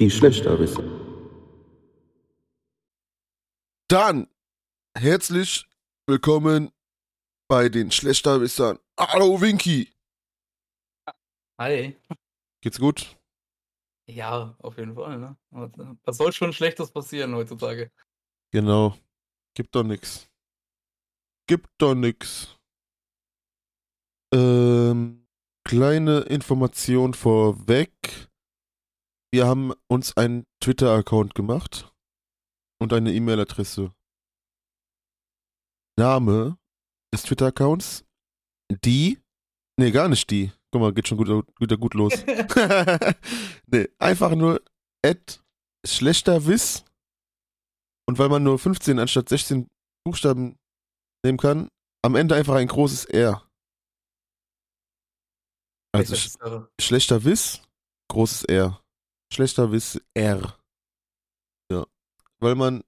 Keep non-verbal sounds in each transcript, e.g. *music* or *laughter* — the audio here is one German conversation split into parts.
Die Schlechterbisse. Dann herzlich willkommen bei den Schlechterbissern. Hallo Winky. Hi. Geht's gut? Ja, auf jeden Fall, ne? Was soll schon Schlechtes passieren heutzutage? Genau. Gibt doch nix. Gibt doch nix. Ähm, kleine Information vorweg. Wir haben uns einen Twitter-Account gemacht und eine E-Mail-Adresse. Name des Twitter-Accounts die. Nee, gar nicht die. Guck mal, geht schon gut, wieder gut los. *laughs* *laughs* nee, einfach nur at schlechter Wiss. Und weil man nur 15 anstatt 16 Buchstaben nehmen kann, am Ende einfach ein großes R. Also sch schlechter Wiss, großes R. Schlechter Wiss R. Ja. Weil man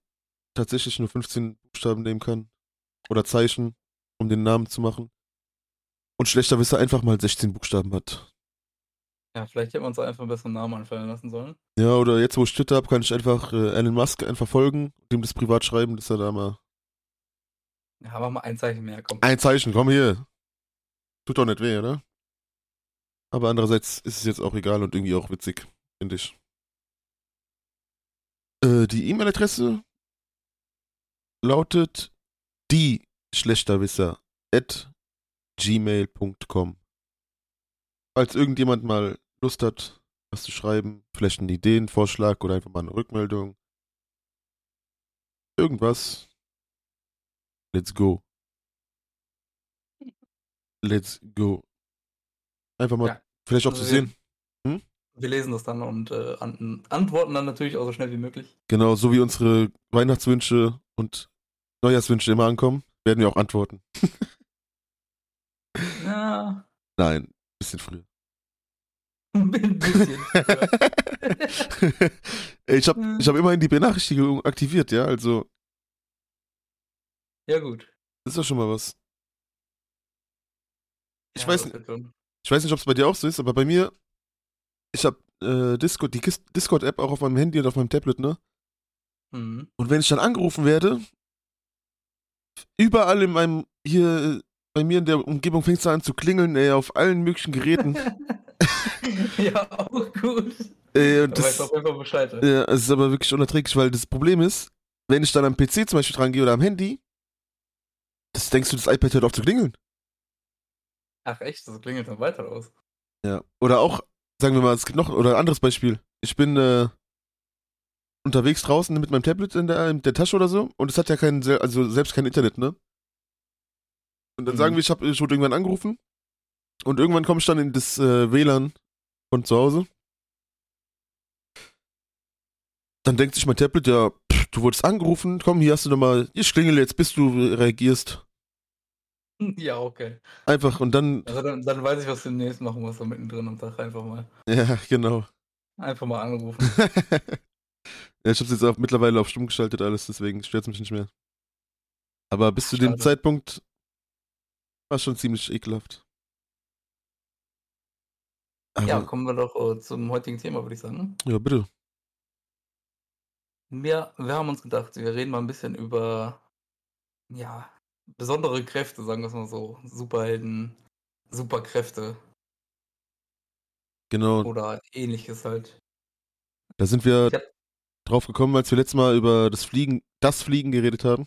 tatsächlich nur 15 Buchstaben nehmen kann. Oder Zeichen, um den Namen zu machen. Und schlechter Wisser einfach mal 16 Buchstaben hat. Ja, vielleicht hätten wir uns einfach einen besseren Namen anfallen lassen sollen. Ja, oder jetzt, wo ich Twitter habe, kann ich einfach äh, Elon Musk einfach folgen und ihm das privat schreiben, dass er da mal. Ja, mach mal ein Zeichen mehr, komm. Ein Zeichen, komm hier. Tut doch nicht weh, oder? Aber andererseits ist es jetzt auch egal und irgendwie auch witzig, finde ich. Äh, die E-Mail-Adresse lautet die Schlechterwisser at gmail.com. Falls irgendjemand mal Lust hat, was zu schreiben, vielleicht einen Ideenvorschlag oder einfach mal eine Rückmeldung. Irgendwas. Let's go. Let's go. Einfach mal, ja. vielleicht auch also zu sehen. Wir lesen das dann und äh, an antworten dann natürlich auch so schnell wie möglich. Genau, so wie unsere Weihnachtswünsche und Neujahrswünsche immer ankommen, werden wir auch antworten. *laughs* ja. Nein, ein bisschen früher. *laughs* Ein bisschen früher. *laughs* ich habe ich hab immerhin die Benachrichtigung aktiviert, ja, also. Ja, gut. Das ist doch schon mal was. Ich ja, weiß, ich weiß nicht, ob es bei dir auch so ist, aber bei mir, ich habe äh, Discord, die Discord-App auch auf meinem Handy und auf meinem Tablet, ne? Mhm. Und wenn ich dann angerufen werde, überall in meinem, hier bei mir in der Umgebung fängt es an zu klingeln, ey, auf allen möglichen Geräten. *laughs* ja, auch gut. Ey, und da das, weiß auf Bescheid. Ja, es ist aber wirklich unerträglich, weil das Problem ist, wenn ich dann am PC zum Beispiel dran gehe oder am Handy, das denkst du, das iPad hört auf zu klingeln. Ach echt, das klingelt dann weiter aus. Ja. Oder auch, sagen wir mal, es gibt noch, oder ein anderes Beispiel. Ich bin äh, unterwegs draußen mit meinem Tablet in der, in der Tasche oder so und es hat ja kein, also selbst kein Internet, ne? Und dann mhm. sagen wir, ich, hab, ich wurde irgendwann angerufen und irgendwann komme ich dann in das äh, WLAN von zu Hause. Dann denkt sich mein Tablet, ja, pff, du wurdest angerufen, komm, hier hast du nochmal, ich klingel jetzt, bis du reagierst. *laughs* Ja, okay. Einfach und dann. Also dann, dann weiß ich, was du demnächst machen musst, so mittendrin am Tag einfach mal. Ja, genau. Einfach mal angerufen. *laughs* ja, ich hab's jetzt auch mittlerweile auf stumm geschaltet, alles, deswegen stört's mich nicht mehr. Aber bis zu dem Zeitpunkt war schon ziemlich ekelhaft. Aber ja, kommen wir doch uh, zum heutigen Thema, würde ich sagen. Ja, bitte. Wir, wir haben uns gedacht, wir reden mal ein bisschen über ja, besondere Kräfte, sagen wir es mal so. Superhelden, Superkräfte. Genau. Oder ähnliches halt. Da sind wir hab... drauf gekommen, als wir letztes Mal über das Fliegen, das Fliegen geredet haben.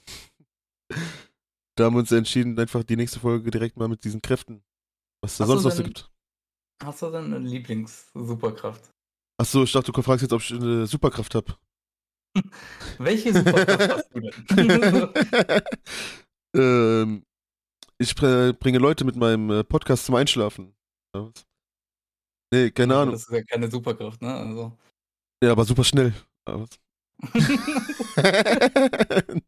*laughs* da haben wir uns entschieden, einfach die nächste Folge direkt mal mit diesen Kräften, was da sonst noch so gibt. Hast du denn eine Lieblings-Superkraft? Achso, ich dachte, du fragst jetzt, ob ich eine Superkraft habe. *laughs* Welche Superkraft hast du denn? *laughs* ähm, ich bringe Leute mit meinem äh, Podcast zum Einschlafen. Nee, keine Ahnung. Das ist ja keine Superkraft, ne? Also. Ja, aber super schnell. *laughs*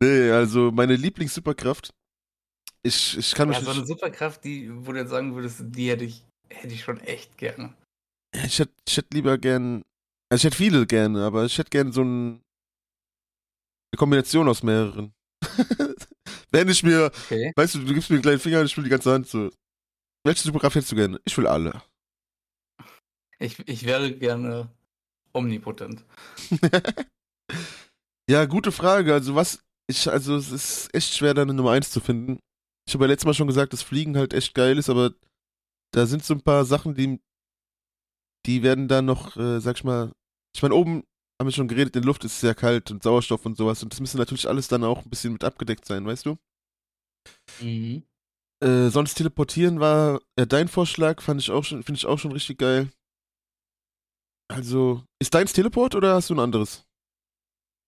nee, also meine Lieblings-Superkraft. Ich, ich kann mich. Ja, so eine Superkraft, die, wo du jetzt sagen würdest, die hätte ich, hätte ich schon echt gerne. Ich hätte, ich hätte lieber gern. Also ich hätte viele gerne, aber ich hätte gern so ein, eine Kombination aus mehreren. *laughs* Wenn ich mir, okay. weißt du, du gibst mir einen kleinen Finger und ich will die ganze Hand so. Welche Superkraft hättest du gerne? Ich will alle. Ich, ich wäre gerne omnipotent? *laughs* ja, gute Frage. Also was, ich, also es ist echt schwer, da eine Nummer 1 zu finden. Ich habe ja letztes Mal schon gesagt, dass Fliegen halt echt geil ist, aber da sind so ein paar Sachen, die, die werden dann noch, äh, sag ich mal, ich meine, oben haben wir schon geredet, der Luft ist sehr kalt und Sauerstoff und sowas und das müsste natürlich alles dann auch ein bisschen mit abgedeckt sein, weißt du? Mhm. Äh, sonst teleportieren war ja dein Vorschlag, fand ich auch schon, finde ich auch schon richtig geil. Also, ist deins Teleport oder hast du ein anderes?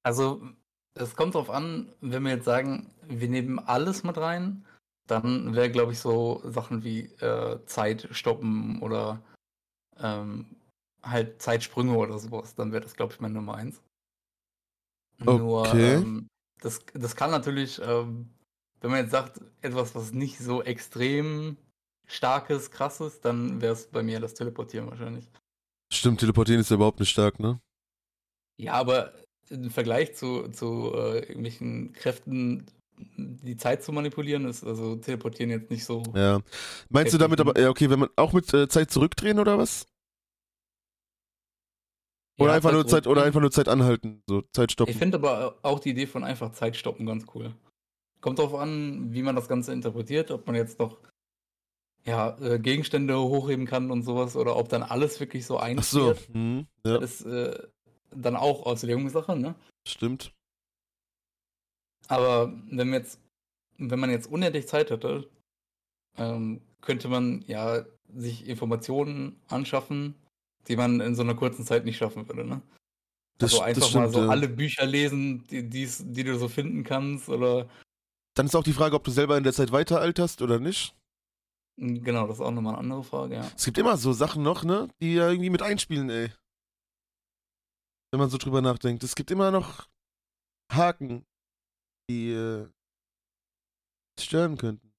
Also, es kommt drauf an, wenn wir jetzt sagen, wir nehmen alles mit rein, dann wäre, glaube ich, so Sachen wie äh, Zeit stoppen oder ähm, halt Zeitsprünge oder sowas. Dann wäre das, glaube ich, meine Nummer eins. Nur, Okay. ähm, das, das kann natürlich, ähm, wenn man jetzt sagt, etwas, was nicht so extrem starkes, krasses, dann wäre es bei mir das Teleportieren wahrscheinlich. Stimmt, teleportieren ist ja überhaupt nicht stark, ne? Ja, aber im Vergleich zu, zu äh, irgendwelchen Kräften, die Zeit zu manipulieren, ist also Teleportieren jetzt nicht so. Ja. Meinst du damit aber, ja, okay, wenn man auch mit äh, Zeit zurückdrehen oder was? Oder Ja, einfach nur Zeit, oder einfach nur Zeit anhalten, so Zeit stoppen. Ich finde aber auch die Idee von einfach Zeit stoppen ganz cool. Kommt darauf an, wie man das Ganze interpretiert, ob man jetzt noch ja, äh, Gegenstände hochheben kann und sowas oder ob dann alles wirklich so Ach so, einfriert. hm, ja, Das ist äh, dann auch Auslegungssache, ne? stimmt. Aber wenn man jetzt, wenn man jetzt unendlich Zeit hätte, ähm, könnte man ja sich Informationen anschaffen, die man in so einer kurzen Zeit nicht schaffen würde, ne? Das, also einfach das mal stimmt, so ja. alle Bücher lesen, die, die's- die du so finden kannst, oder Dann ist auch die Frage, ob du selber in der Zeit weiter alterst oder nicht. genau, das ist auch nochmal eine andere Frage, ja. Es gibt immer so Sachen noch, ne, die ja irgendwie mit einspielen, ey. Wenn man so drüber nachdenkt. Es gibt immer noch Haken, die äh, stören könnten.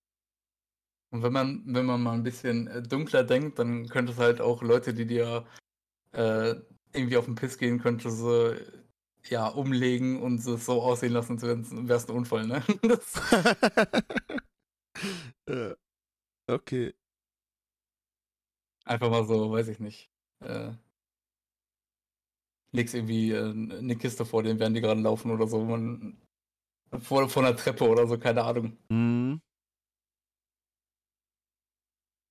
Und wenn man, wenn man mal ein bisschen äh, dunkler denkt, dann könnte es halt auch Leute, die dir äh, irgendwie auf den Piss gehen, könnte so ja umlegen und es so aussehen lassen, als wäre es ein Unfall, ne? *laughs* *laughs* Okay. einfach mal so, weiß ich nicht. Äh, legst irgendwie äh, eine Kiste vor denen, während die gerade laufen oder so. Man, vor, vor einer Treppe oder so, keine Ahnung. Mhm.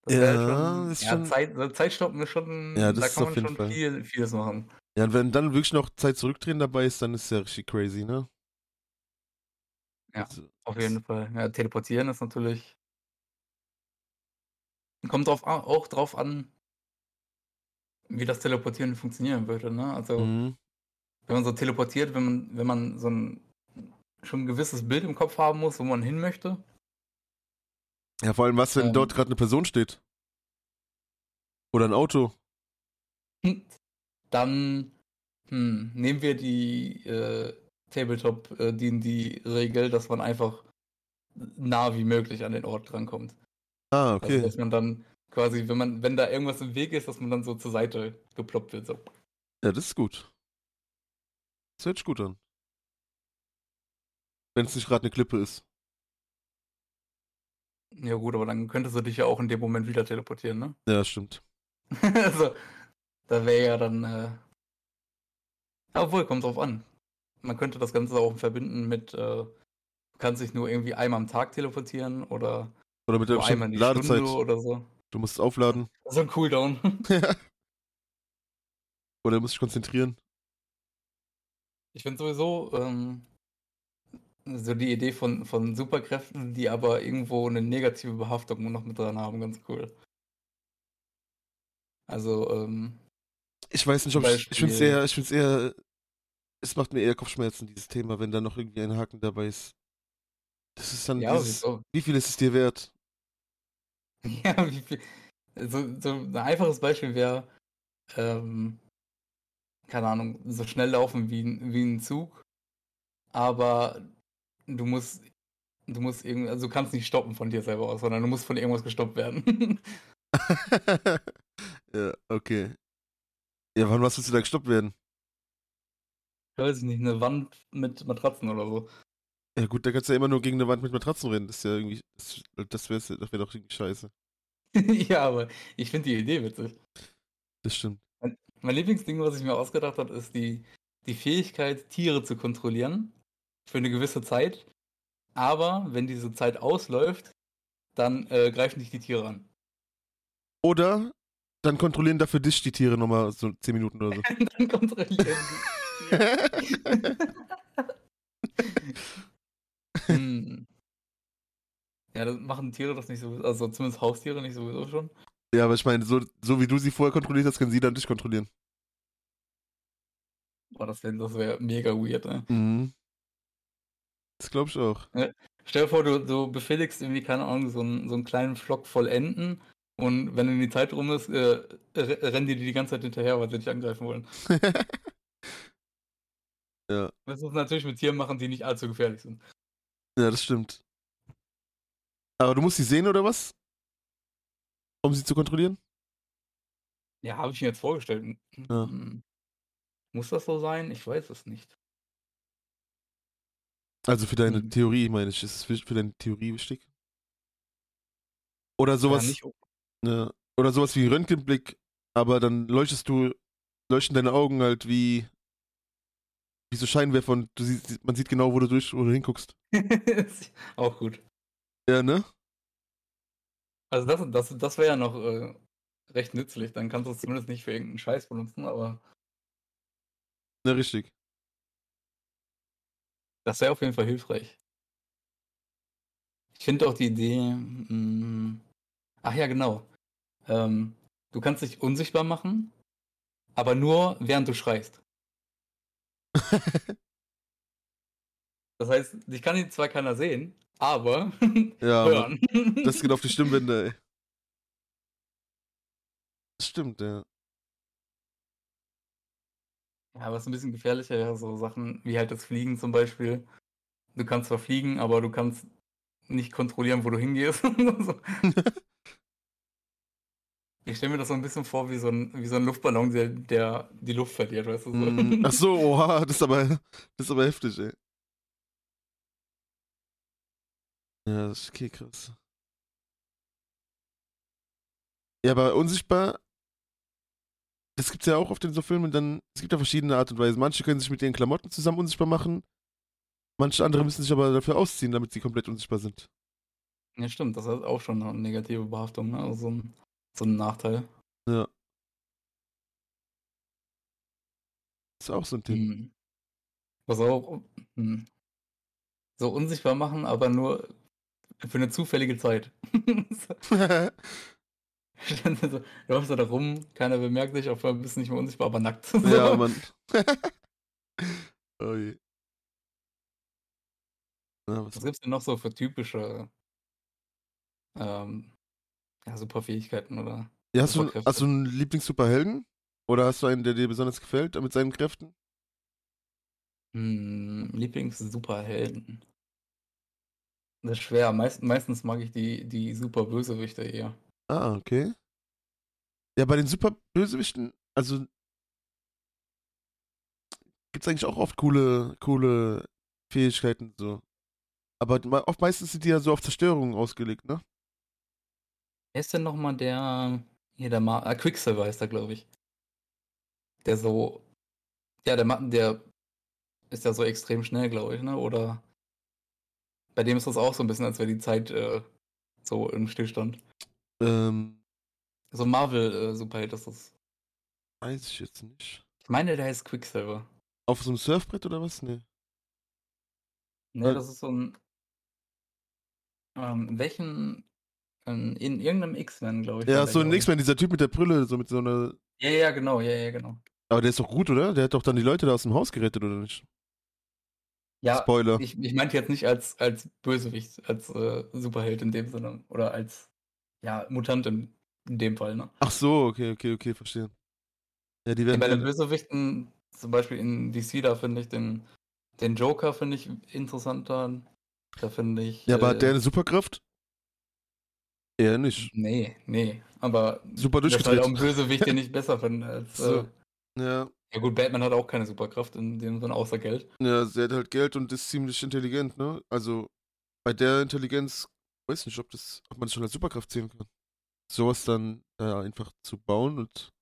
Das wär Ja, ist ja, schon- Zeit, Zeitstoppen ist schon, Ja, das da ist kann auf man jeden schon Fall. viel, vieles machen. Ja, und wenn dann wirklich noch Zeit zurückdrehen dabei ist, dann ist es ja richtig crazy, ne? Ja. Also, Auf jeden Fall. Ja, teleportieren ist natürlich. Kommt drauf, auch drauf an, wie das Teleportieren funktionieren würde. Ne? Also, Mhm. wenn man so teleportiert, wenn man, wenn man so ein schon ein gewisses Bild im Kopf haben muss, wo man hin möchte. Ja, vor allem was, wenn Ähm. dort gerade eine Person steht? Oder ein Auto? *laughs* Dann hm, nehmen wir die äh, Tabletop äh, dass man einfach nah wie möglich an den Ort drankommt. Ah, Also, okay. dass man dann quasi, wenn man, wenn da irgendwas im Weg ist, dass man dann so zur Seite geploppt wird. So. Ja, das ist gut. Das hört sich gut an. Wenn es nicht gerade eine Klippe ist. Ja gut, aber dann könntest du dich ja auch in dem Moment wieder teleportieren, ne? Ja, stimmt. *laughs* also, da wäre ja dann, äh... Obwohl, kommt drauf an. Man könnte das Ganze auch verbinden mit, äh, du kannst dich nur irgendwie einmal am Tag teleportieren oder Oder mit der einmal die Stunde Ladezeit. oder so. Du musst aufladen. So ein Cooldown. *laughs* *laughs* Oder du musst dich konzentrieren. Ich finde sowieso ähm, so die Idee von, von Superkräften, die aber irgendwo eine negative Behaftung noch mit dran haben, ganz cool. Also, ähm, Ich weiß nicht, ob Zum ich. Ich finde es Beispiel- eher, ich find's eher. Es macht mir eher Kopfschmerzen, dieses Thema, wenn da noch irgendwie ein Haken dabei ist. Das ist dann ja, dieses, wieso? wie viel ist es dir wert? *laughs* Ja, wie viel. So, so ein einfaches Beispiel wäre, ähm, keine Ahnung, so schnell laufen wie, wie ein Zug, aber du musst, du musst irgendwie, also du kannst nicht stoppen von dir selber aus, sondern du musst von irgendwas gestoppt werden. *laughs* ja, okay. Ja, wann was willst du da gestoppt werden? ich weiß nicht, eine Wand mit Matratzen oder so. Ja gut, da kannst du ja immer nur gegen eine Wand mit Matratzen rennen. Das ist ja irgendwie. Das, das wäre das wär doch irgendwie scheiße. *laughs* ja, aber ich finde die Idee witzig. Das stimmt. mein Lieblingsding, was ich mir ausgedacht habe, ist die, die Fähigkeit, Tiere zu kontrollieren für eine gewisse Zeit. Aber wenn diese Zeit ausläuft, dann äh, greifen dich die Tiere an. Oder dann kontrollieren dafür dich die Tiere nochmal so 10 Minuten oder so. *laughs* dann kontrollieren die. *laughs* hm. Ja, das machen Tiere das nicht so, also zumindest Haustiere nicht sowieso schon. Ja, aber ich meine, so, so wie du sie vorher kontrolliert hast, können sie dann dich kontrollieren. Boah, das wäre das wär mega weird, ne? Mhm. Das glaube ich auch. Ja, stell dir vor, du, du befehligst irgendwie, keine Ahnung, so einen, so einen kleinen Flock voll Enten und wenn in die Zeit rum ist, äh, rennen die dir die ganze Zeit hinterher, weil sie dich angreifen wollen. *laughs* ja. Das ist natürlich mit Tieren machen, die nicht allzu gefährlich sind. Ja, das stimmt. Aber du musst sie sehen oder was? Um sie zu kontrollieren? Ja, habe ich mir jetzt vorgestellt. Ja. Hm. Muss das so sein? Ich weiß es nicht. Also für deine Hm. Theorie, meine ich, ist es für deine Theorie wichtig? Oder sowas, Ja, ne, oder sowas wie Röntgenblick, aber dann leuchtest du, leuchten deine Augen halt wie, wie so Scheinwerfer und du siehst, man sieht genau, wo du durch, wo du hinguckst. *laughs* auch gut. Ja, ne? Also das, das, das wäre ja noch äh, recht nützlich. Dann kannst du es zumindest nicht für irgendeinen Scheiß benutzen, aber Ne, richtig. Das wäre auf jeden Fall hilfreich. Ich finde auch die Idee. Mh, ach ja, genau. Ähm, du kannst dich unsichtbar machen, aber nur während du schreist. *laughs* Das heißt, dich kann zwar keiner sehen, aber *laughs* Ja, hören. das geht auf die *laughs* Stimmbänder, ey. Das stimmt, ja. Ja, was ein bisschen gefährlicher wäre, so Sachen wie halt das Fliegen zum Beispiel. Du kannst zwar fliegen, aber du kannst nicht kontrollieren, wo du hingehst. *laughs* Ich stelle mir das so ein bisschen vor wie so ein, wie so ein Luftballon, der, der die Luft verliert, weißt du? So. Mm, Ach so, oha, das ist aber, das ist aber heftig, ey. Ja, das ist okay, krass. Ja, aber unsichtbar, das gibt's ja auch oft in so Filmen, dann, es gibt ja verschiedene Art und Weise. Manche können sich mit ihren Klamotten zusammen unsichtbar machen, manche andere müssen sich aber dafür ausziehen, damit sie komplett unsichtbar sind. Ja, stimmt, das hat auch schon eine negative Behaftung, ne? Also so ein, so ein Nachteil. Ja. Das ist auch so ein Thema. Hm. Was auch hm. so unsichtbar machen, aber nur für eine zufällige Zeit. *laughs* *laughs* *laughs* so, du läufst da rum, keiner bemerkt dich, auf einmal bist du nicht mehr unsichtbar, aber nackt. *laughs* So. ja, Mann. oh je. Na, was Was gibt's denn noch so für typische ähm, ja, Superfähigkeiten oder Ja, hast du, hast du einen Lieblings-Superhelden? Oder hast du einen, der dir besonders gefällt mit seinen Kräften? Hm, Lieblings-Superhelden. Das ist schwer. Meist, meistens mag ich die, die Super-Bösewichte eher. Ah, okay. Ja, bei den Super-Bösewichten, also gibt's eigentlich auch oft coole, coole Fähigkeiten so. Aber oft meistens sind die ja so auf Zerstörung ausgelegt, ne? Wer ist denn nochmal der. Hier, der Ma ah, Quicksilver heißt er, glaube ich. Der so. Ja, der, Ma- der ist ja so extrem schnell, glaube ich, ne? Oder. Bei dem ist das auch so ein bisschen, als wäre die Zeit äh, so im Stillstand. Ähm, So ein Marvel-Superheld ist das. weiß ich jetzt nicht. Ich meine, der heißt Quicksilver. Auf so einem Surfbrett oder was? Nee. Ne, Äh. das ist so ein. Ähm, welchen. ähm, In irgendeinem X-Men, glaube ich. Ja, so ein. X-Men, dieser Typ mit der Brille, so mit so einer. Ja, ja, genau, ja, ja, genau. Aber der ist doch gut, oder? Der hat doch dann die Leute da aus dem Haus gerettet, oder nicht? Ja, Spoiler. ich, ich meinte jetzt nicht als, als Bösewicht, als äh, Superheld in dem Sinne. Oder als, ja, Mutant in, in dem Fall, ne? Ach so, okay, okay, okay, verstehe. Ja, die werden. Bei den alle- Bösewichten, zum Beispiel in DC, da finde ich den, den Joker finde ich interessanter. Da finde ich. ja, aber äh, hat der eine Superkraft? Eher nicht. Nee, nee. Aber Super das ist halt durchgedreht. auch ein Bösewicht, den *laughs* ich besser finde als. So. Äh, Ja, ja gut, Batman hat auch keine Superkraft in dem Sinne außer Geld. ja, sie hat halt Geld und ist ziemlich intelligent, ne? Also bei der Intelligenz, weiß nicht, ob das, ob man das schon als Superkraft zählen kann. Sowas dann äh, einfach zu bauen und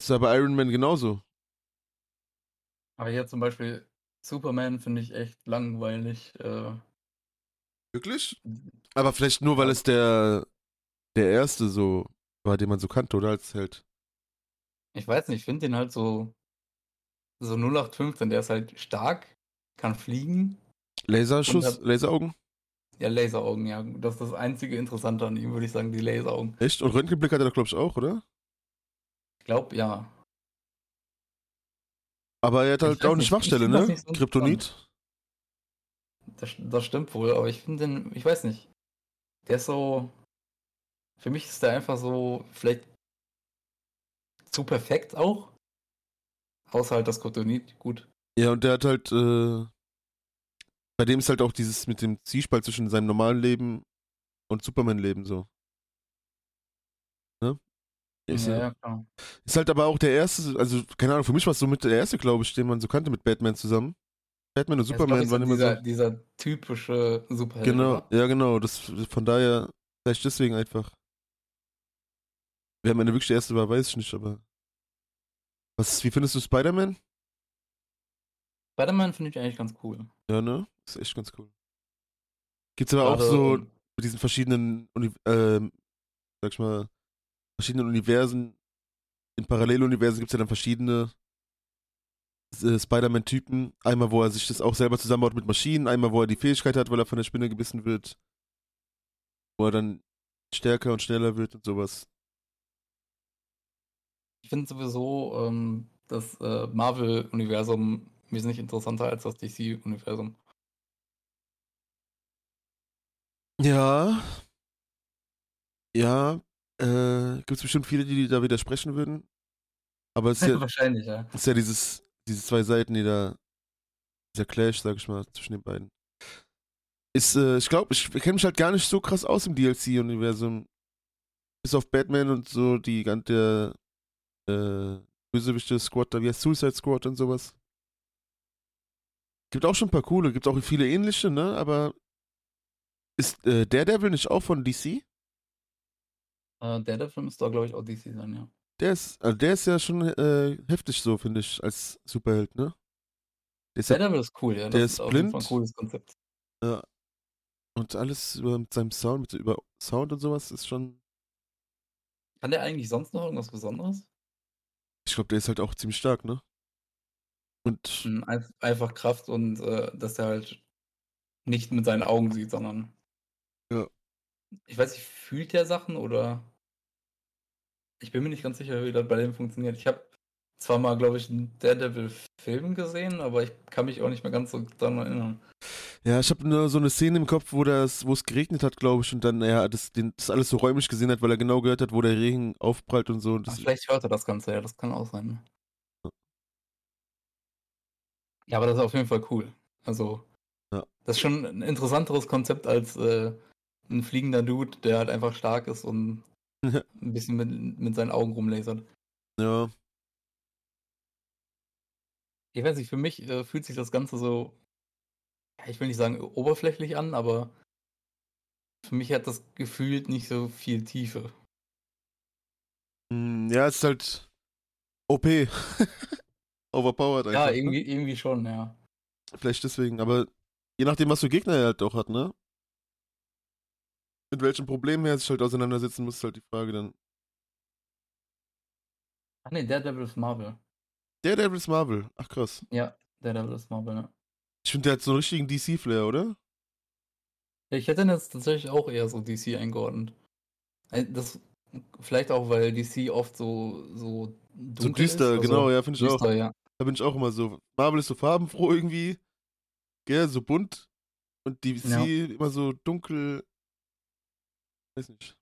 ist ja bei Iron Man genauso. Aber hier zum Beispiel Superman finde ich echt langweilig. Äh, Wirklich? Aber vielleicht nur, weil es der, der erste so war, den man so kannte, oder? Als Held. ich weiß nicht, ich finde den halt so, so 0815, der ist halt stark, kann fliegen. Laserschuss, hat- Laseraugen? Ja, Laseraugen, ja. Das ist das einzige Interessante an ihm, würde ich sagen, die Laseraugen. Echt? Und Röntgenblick hat er doch, glaube ich, auch, oder? Ich glaube, ja. Aber er hat halt auch eine nicht, Schwachstelle, ne? so Kryptonit. Das, das stimmt wohl, aber ich finde den, ich weiß nicht. Der ist so. Für mich ist der einfach so, vielleicht zu perfekt auch. Außer halt das Kryptonit, gut. Ja, und der hat halt, äh, bei dem ist halt auch dieses mit dem Zwiespalt zwischen seinem normalen Leben und Superman-Leben so. Ne? Ist, ja, ja, klar. ist halt aber auch der erste, also keine Ahnung, für mich war es so mit der erste, glaube ich, den man so kannte mit Batman zusammen. Batman und Superman glaub waren immer dieser, so. dieser typische Superheld. Genau, ja genau, das von daher, vielleicht deswegen einfach. Wer am Ende wirklich der erste war, weiß ich nicht, aber. Was, wie findest du Spider-Man? Spider-Man finde ich eigentlich ganz cool. Ja, ne? Ist echt ganz cool. Gibt's aber auch Gerade, so ähm, mit diesen verschiedenen, ähm, sag ich mal, verschiedenen Universen. In Paralleluniversen gibt's ja dann verschiedene äh, Spider-Man-Typen. Einmal, wo er sich das auch selber zusammenbaut mit Maschinen, einmal, wo er die Fähigkeit hat, weil er von der Spinne gebissen wird. Wo er dann stärker und schneller wird und sowas. Ich finde sowieso ähm, das äh, Marvel-Universum wesentlich interessanter als das DC-Universum. Ja. Ja. Äh, Gibt es bestimmt viele, die da widersprechen würden. Aber es ist *laughs* ja, Wahrscheinlich, ja. es ist ja dieses, diese zwei Seiten, die da. Dieser Clash, sag ich mal, zwischen den beiden. Ist, äh, ich glaube, ich kenne mich halt gar nicht so krass aus im DLC-Universum. Bis auf Batman und so, die ganze äh, bösewichte Squad, da wie heißt Suicide Squad und sowas. Gibt auch schon ein paar coole, gibt auch viele ähnliche, ne? Aber ist äh, Daredevil nicht auch von DC? Äh, Daredevil müsste da, glaube ich, auch DC sein, ja. Der ist, also der ist ja schon äh, heftig so, finde ich, als Superheld, ne? Der ist ja, Daredevil ist cool, ja. Das der ist ist auf jeden Fall ein blind. cooles Konzept. und alles über mit seinem Sound, mit, über Sound und sowas ist schon. Kann der eigentlich sonst noch irgendwas Besonderes? Ich glaube, der ist halt auch ziemlich stark, ne? Und Hm, einf- Einfach Kraft und äh, dass der halt nicht mit seinen Augen sieht, sondern. Ja. Ich weiß nicht, fühlt der Sachen oder. Ich bin mir nicht ganz sicher, wie das bei dem funktioniert. Ich habe zwar mal, glaube ich, einen Daredevil-Film gesehen, aber ich kann mich auch nicht mehr ganz so daran erinnern. ja, ich habe nur so eine Szene im Kopf, wo das, wo es geregnet hat, glaube ich, und dann er das, den, das alles so räumlich gesehen hat, weil er genau gehört hat, wo der Regen aufprallt und so. Und Ach, vielleicht hört er das Ganze, ja, das kann auch sein. Ja. Ja, aber das ist auf jeden Fall cool. Also, Ja. das ist schon ein interessanteres Konzept als äh, ein fliegender Dude, der halt einfach stark ist und *laughs* ein bisschen mit, mit seinen Augen rumlasert. ja, Ich weiß nicht, für mich äh, fühlt sich das Ganze so, ich will nicht sagen oberflächlich an, aber für mich hat das gefühlt nicht so viel Tiefe. Hm, ja, es ist halt OP. *laughs* Overpowered einfach. Ja, ne? irgendwie, irgendwie schon, ja. Vielleicht deswegen, aber je nachdem, was für Gegner er halt auch hat, ne? Mit welchen Problemen er sich halt auseinandersetzen muss, ist halt die Frage dann. Ach nee, Daredevil ist Marvel. Daredevil ist Marvel. Ach krass. Ja, Daredevil ist Marvel, ja. Ich finde, der hat so einen richtigen DC-Flair, oder? Ich hätte ihn jetzt tatsächlich auch eher so DC eingeordnet. Äh, Das vielleicht auch, weil DC oft so so So düster, ist, genau, also ja, finde ich auch. düster, ja. Da bin ich auch immer so. Marvel ist so farbenfroh irgendwie. Gell, so bunt. Und DC Ja. immer so dunkel. Weiß nicht.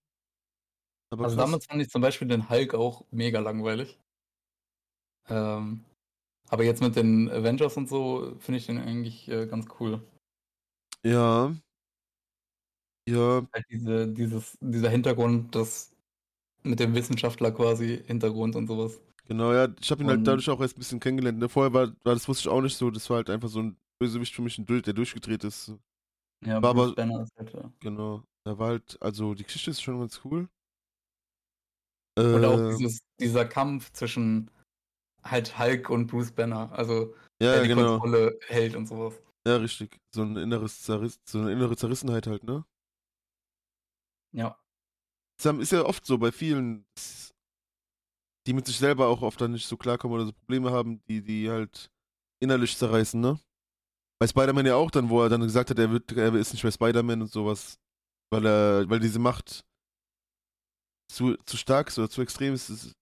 Aber Also krass. damals fand ich zum Beispiel den Hulk auch mega langweilig. Ähm, aber jetzt mit den Avengers und so finde ich den eigentlich äh, ganz cool. Ja. Ja, Halt diese, dieses, dieser Hintergrund, das mit dem Wissenschaftler quasi Hintergrund und sowas. genau, ja. Ich habe ihn halt dadurch auch erst ein bisschen kennengelernt. Ne? Vorher war, war, das wusste ich auch nicht so. Das war halt einfach so ein Bösewicht für mich, ein Bild, der durchgedreht ist. Ja, War aber- Banner ist halt, Genau. Da war halt, also die Geschichte ist schon ganz cool. Und auch Äh, dieses, dieser Kampf zwischen halt Hulk und Bruce Banner, also ja, ja, die genau. Kontrolle hält und sowas. Ja, richtig. So ein inneres Zerriss, so eine innere Zerrissenheit halt, ne? Ja. Das ist ja oft so bei vielen, die mit sich selber auch oft dann nicht so klarkommen oder so Probleme haben, die die halt innerlich zerreißen, ne? Bei Spider-Man ja auch dann, wo er dann gesagt hat, er wird, er ist nicht mehr Spider-Man und sowas, weil er, weil diese Macht zu, zu stark ist oder zu extrem ist, dass,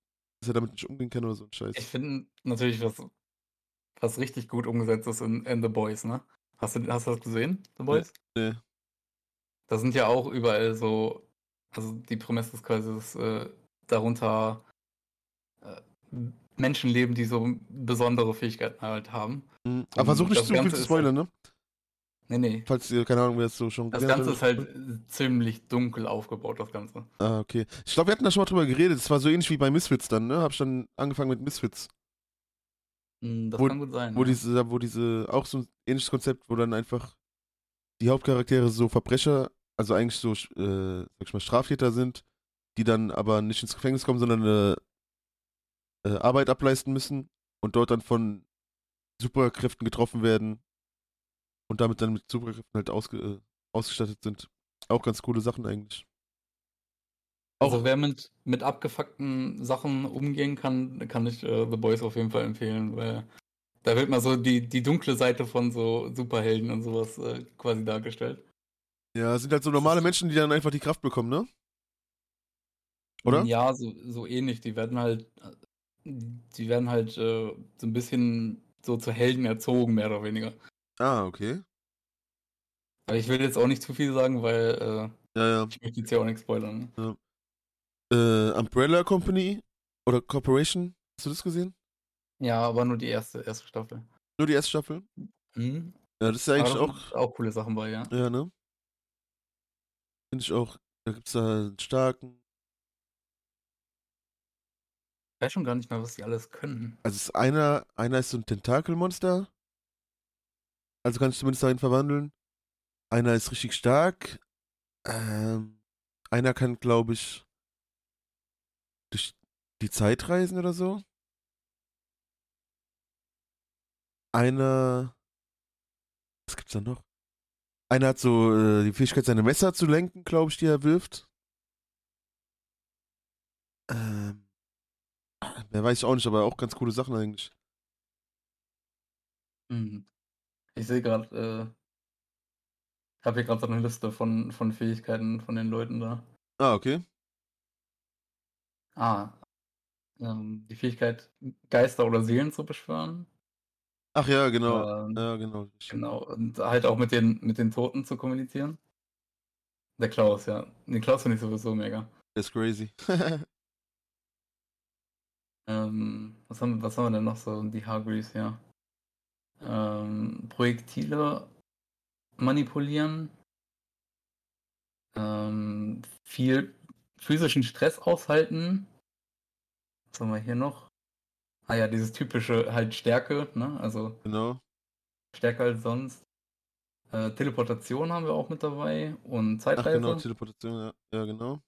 er damit nicht umgehen kann oder so ein Scheiß. Ich finde natürlich, was, was richtig gut umgesetzt ist in, in The Boys, ne? Hast du, hast du das gesehen, The Boys? Nee. Da sind ja auch überall so, also die Prämisse ist quasi, dass äh, darunter äh, Menschen leben, die so besondere Fähigkeiten halt haben. Mhm. Aber versuch nicht zu viel zu spoilern, ne? Nee, nee. Falls ihr, keine Ahnung, wer es so schon Das Ganze ist halt ziemlich dunkel aufgebaut, das Ganze. Ah, okay. Ich glaube, wir hatten da schon mal drüber geredet. Es war so ähnlich wie bei Misfits dann, ne? Hab ich dann angefangen mit Misfits. Hm, Das Wo- kann gut sein. Wo ja. diese, wo diese, auch so ein ähnliches Konzept, wo dann einfach die Hauptcharaktere so Verbrecher, also eigentlich so, äh, sag ich mal, Straftäter sind, die dann aber nicht ins Gefängnis kommen, sondern eine äh, Arbeit ableisten müssen und dort dann von Superkräften getroffen werden und damit dann mit Superkräften halt ausge, äh, ausgestattet sind. Auch ganz coole Sachen eigentlich. Also Auch- wer mit, mit abgefuckten Sachen umgehen kann, kann ich äh, The Boys auf jeden Fall empfehlen, weil da wird mal so die, die dunkle Seite von so Superhelden und sowas äh, quasi dargestellt. Ja, es sind halt so normale Menschen, die dann einfach die Kraft bekommen, ne? Oder? Ja, so, so ähnlich. Die werden halt, äh, die werden halt äh, so ein bisschen so zu Helden erzogen, mehr oder weniger. Ah, okay. Aber ich will jetzt auch nicht zu viel sagen, weil äh, Ja, ja. ich möchte jetzt ja auch nichts spoilern. Äh, Umbrella Company oder Corporation, hast du das gesehen? Ja, aber nur die erste, erste Staffel. Nur die erste Staffel? Mhm. Ja, das ist ja eigentlich da auch, auch coole Sachen bei, ja. ja, ne? Finde ich auch, da gibt's da einen starken, Ich weiß schon gar nicht mehr, was die alles können. also ist einer, einer ist so ein Tentakelmonster, also kann ich zumindest dahin verwandeln. Einer ist richtig stark, ähm, einer kann, glaube ich, durch die Zeit reisen oder so. Einer, was gibt's da noch? Einer hat so äh, die Fähigkeit, seine Messer zu lenken, glaube ich, die er wirft. Ähm, wer weiß ich auch nicht, aber auch ganz coole Sachen eigentlich. Hm. Ich sehe gerade, äh, ich habe hier gerade so eine Liste von, von Fähigkeiten von den Leuten da. Ah, okay. Ah, ähm, die Fähigkeit, Geister oder Seelen zu beschwören. Ach ja, genau. Ähm, Ja, genau. Genau, und halt auch mit den, mit den Toten zu kommunizieren. Der Klaus, ja. Den Klaus finde ich sowieso mega. Der ist crazy. *laughs* Ähm, was, haben, was haben wir denn noch so? Die Hargreaves, ja. Ähm, Projektile manipulieren. Ähm, viel physischen Stress aushalten. Was haben wir hier noch? Ah ja, dieses typische halt Stärke, ne? Also genau. stärker als sonst. Äh, Teleportation haben wir auch mit dabei und Ach Zeitreise. genau, Teleportation, ja. Ja, genau.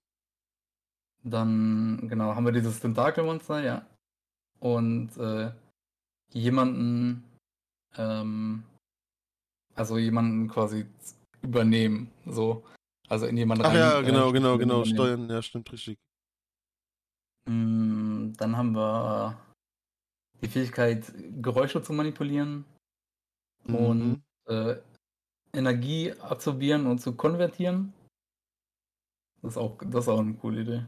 Dann, genau, haben wir dieses Tentakelmonster, ja. Und äh, jemanden, ähm, also jemanden quasi übernehmen, so. Also in jemanden Ach ja, rein, äh, genau, genau, genau. übernehmen. Steuern, ja, stimmt richtig. Mm, Dann haben wir die Fähigkeit, Geräusche zu manipulieren und Mhm. äh, Energie absorbieren und zu konvertieren. Das ist auch, das ist auch eine coole Idee.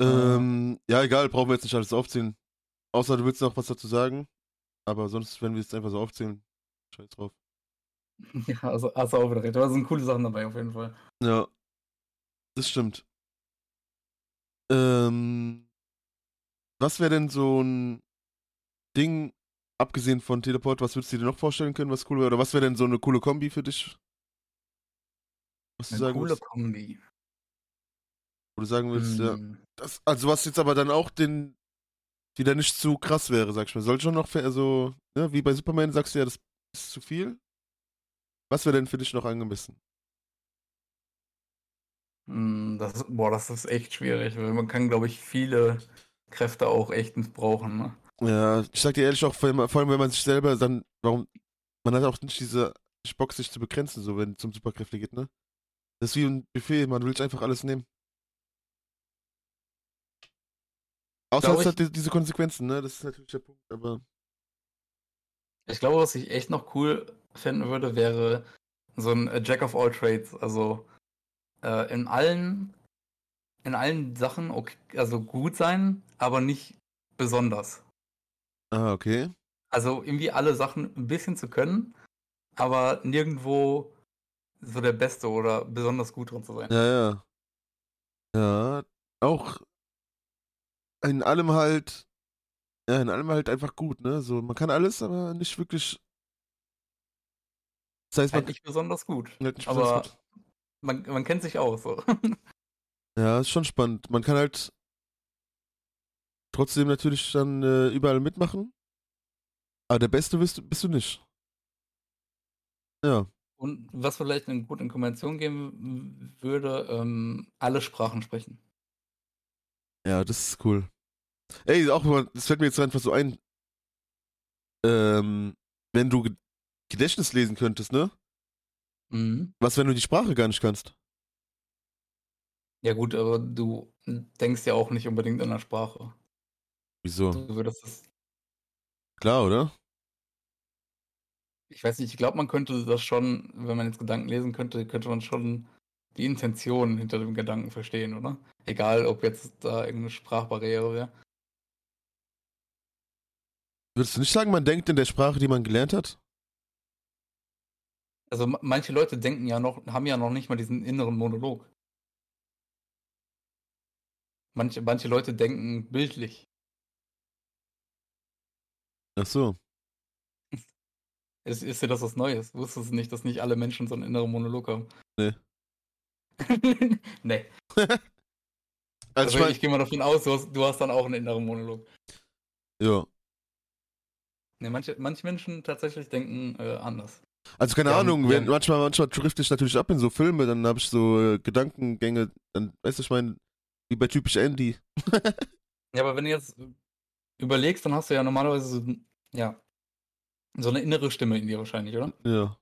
Ähm, ja, egal, brauchen wir jetzt nicht alles aufzählen. Außer du willst noch was dazu sagen. Aber sonst, wenn wir es einfach so aufzählen, scheiß drauf. *laughs* Ja, also hast du auch wieder recht. Es sind coole Sachen dabei auf jeden Fall. Ja, das stimmt. Ähm, was wäre denn so ein Ding, abgesehen von Teleport, was würdest du dir noch vorstellen können, was cool wäre? Oder was wäre denn so eine coole Kombi für dich? Was du Eine sagen coole würdest, Kombi. wo du sagen würdest, ja. Mm, Das, also was jetzt aber dann auch den wieder nicht zu krass wäre, sag ich mal. Soll schon noch, also, ne, wie bei Superman sagst du ja, das ist zu viel. Was wäre denn für dich noch angemessen? Hm, das, boah, das ist echt schwierig, weil man kann, glaube ich, viele Kräfte auch echt missbrauchen. Ne? Ja, ich sag dir ehrlich auch, vor allem, vor allem wenn man sich selber dann, warum, man hat auch nicht diese Bock, sich zu begrenzen, so wenn es um Superkräfte geht, ne? Das ist wie ein Buffet, man will sich einfach alles nehmen. Außer es hat die- diese Konsequenzen, ne? Das ist natürlich der Punkt, aber. Ich glaube, was ich echt noch cool finden würde, wäre so ein äh, Jack of all Trades. Also äh, in allen, in allen Sachen okay, also gut sein, aber nicht besonders. Ah, okay. Also irgendwie alle Sachen ein bisschen zu können, aber nirgendwo so der Beste oder besonders gut drin zu sein. Ja, ja. Ja, auch in allem halt, ja, in allem halt einfach gut, ne? So, man kann alles, aber nicht wirklich. Das heißt, man Halt nicht besonders gut. halt nicht aber besonders gut. man, man kennt sich aus. So. *laughs* Ja, ist schon spannend. Man kann halt trotzdem natürlich dann äh, überall mitmachen. Aber der Beste bist, du- bist du nicht. Ja. Und was vielleicht eine gute Kombination geben würde, ähm, alle Sprachen sprechen. Ja, das ist cool. Ey, auch mal, das fällt mir jetzt einfach so ein. Ähm, wenn du Ge- Gedächtnis lesen könntest, ne? Mhm. Was, wenn du die Sprache gar nicht kannst? Ja gut, aber du denkst ja auch nicht unbedingt in der Sprache. Wieso? Du würdest es, Klar, oder? ich weiß nicht, ich glaube, man könnte das schon, wenn man jetzt Gedanken lesen könnte, könnte man schon die Intention hinter dem Gedanken verstehen, oder? Egal, ob jetzt da irgendeine Sprachbarriere wäre. Würdest du nicht sagen, man denkt in der Sprache, die man gelernt hat? Also ma- manche Leute denken ja noch, haben ja noch nicht mal diesen inneren Monolog. Manche, manche Leute denken bildlich. Ach so. Ist, ist dir das was Neues? Wusstest du nicht, dass nicht alle Menschen so einen inneren Monolog haben? Nee. *laughs* nee. Also, *laughs* Also, ich mein, ich gehe mal davon aus, du hast, du hast dann auch einen inneren Monolog. ja. Nee, manche, manche Menschen tatsächlich denken äh, anders. Also keine Ja, Ahnung, ja. wenn, manchmal, manchmal drifte ich natürlich ab in so Filme, dann habe ich so äh, Gedankengänge, dann, weißt du, ich meine, wie bei typisch Andy. *laughs* Ja, aber wenn du jetzt überlegst, dann hast du ja normalerweise so, ja, so eine innere Stimme in dir wahrscheinlich, oder? Ja.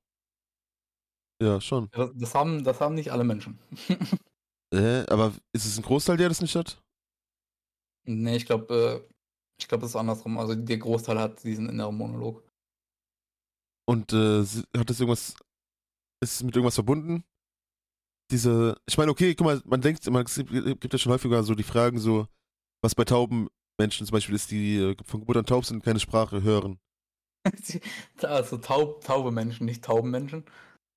Ja, schon. Das, das, haben, das haben nicht alle Menschen. *laughs* Äh, aber ist es ein Großteil, der das nicht hat? nee, ich glaube, äh, ich glaube, es ist andersrum. Also der Großteil hat diesen inneren Monolog. Und äh, hat das irgendwas, ist es mit irgendwas verbunden? Diese, ich meine, okay, guck mal, man denkt, man es gibt ja schon häufiger so die Fragen so, was bei tauben Menschen zum Beispiel ist, die äh, von Geburt an taub sind und keine Sprache hören. *laughs* also taub, taube Menschen, nicht tauben Menschen.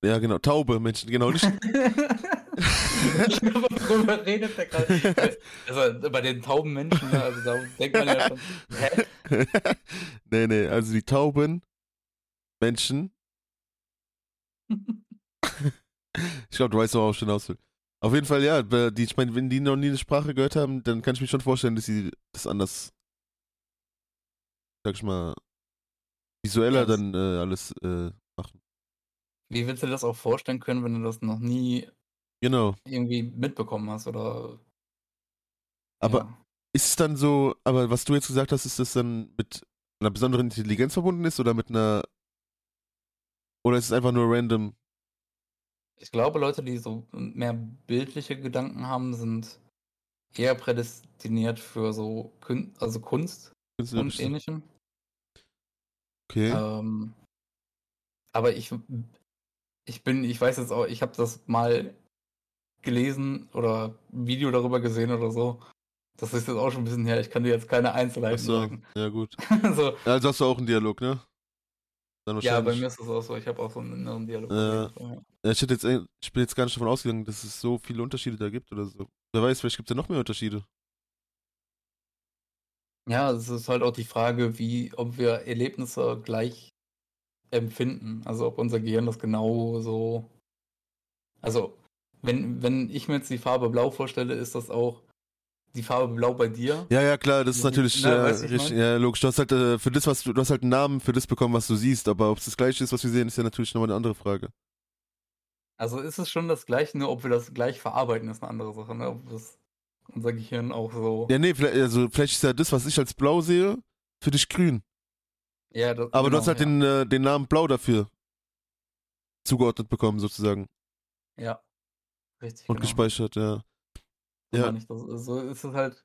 Ja, genau, taube Menschen, genau, nicht. *laughs* ich glaube, worüber redet der gerade? *laughs* Also bei den tauben Menschen, ne, also da denkt man ja schon, hä? *laughs* nee, nee, also die tauben Menschen. *laughs* Ich glaube, du weißt, worauf ich hinaus will. Auf jeden Fall, ja, die, ich meine, wenn die noch nie eine Sprache gehört haben, dann kann ich mir schon vorstellen, dass sie das anders, sag ich mal, visueller dann äh, alles äh, machen. Wie willst du dir das auch vorstellen können, wenn du das noch nie Genau. irgendwie mitbekommen hast oder Aber ja. ist es dann so, aber was du jetzt gesagt hast, ist das dann mit einer besonderen Intelligenz verbunden ist oder mit einer, oder ist es einfach nur random? Ich glaube, Leute, die so mehr bildliche Gedanken haben, sind eher prädestiniert für so Kün also Kunst und ähnlichem. Okay. Ähm, aber ich, ich bin, ich weiß jetzt auch, ich habe das mal gelesen oder ein Video darüber gesehen oder so. Das ist jetzt auch schon ein bisschen her. Ich kann dir jetzt keine Einzelheiten Achso, sagen. ja gut. *laughs* also, Also hast du auch einen Dialog, ne? Ja, bei mir ist es auch so. Ich habe auch so einen inneren Dialog. Fall, Ja, ich, hätte jetzt, äh, ich bin jetzt gar nicht davon ausgegangen, dass es so viele Unterschiede da gibt oder so. Wer weiß, vielleicht gibt es ja noch mehr Unterschiede. Ja, es ist halt auch die Frage, wie, ob wir Erlebnisse gleich empfinden. Also ob unser Gehirn das genau so. Also, wenn, wenn ich mir jetzt die Farbe Blau vorstelle, ist das auch die Farbe Blau bei dir. Ja, ja, klar, das ist natürlich Na, äh, du, richtig, ja, logisch. Du hast halt äh, für das, was du, du hast halt einen Namen für das bekommen, was du siehst, aber ob es das gleiche ist, was wir sehen, ist ja natürlich nochmal eine andere Frage. Also ist es schon das gleiche, nur ob wir das gleich verarbeiten, ist eine andere Sache, ne? Ob das unser Gehirn auch so. Ja, nee, vielleicht, also vielleicht ist ja das, was ich als blau sehe, für dich grün. Ja, das, Aber du genau, hast halt ja. den, äh, den Namen blau dafür zugeordnet bekommen, sozusagen. Ja. Richtig. Und genau. gespeichert, ja. Ja. ich das. So ist es halt.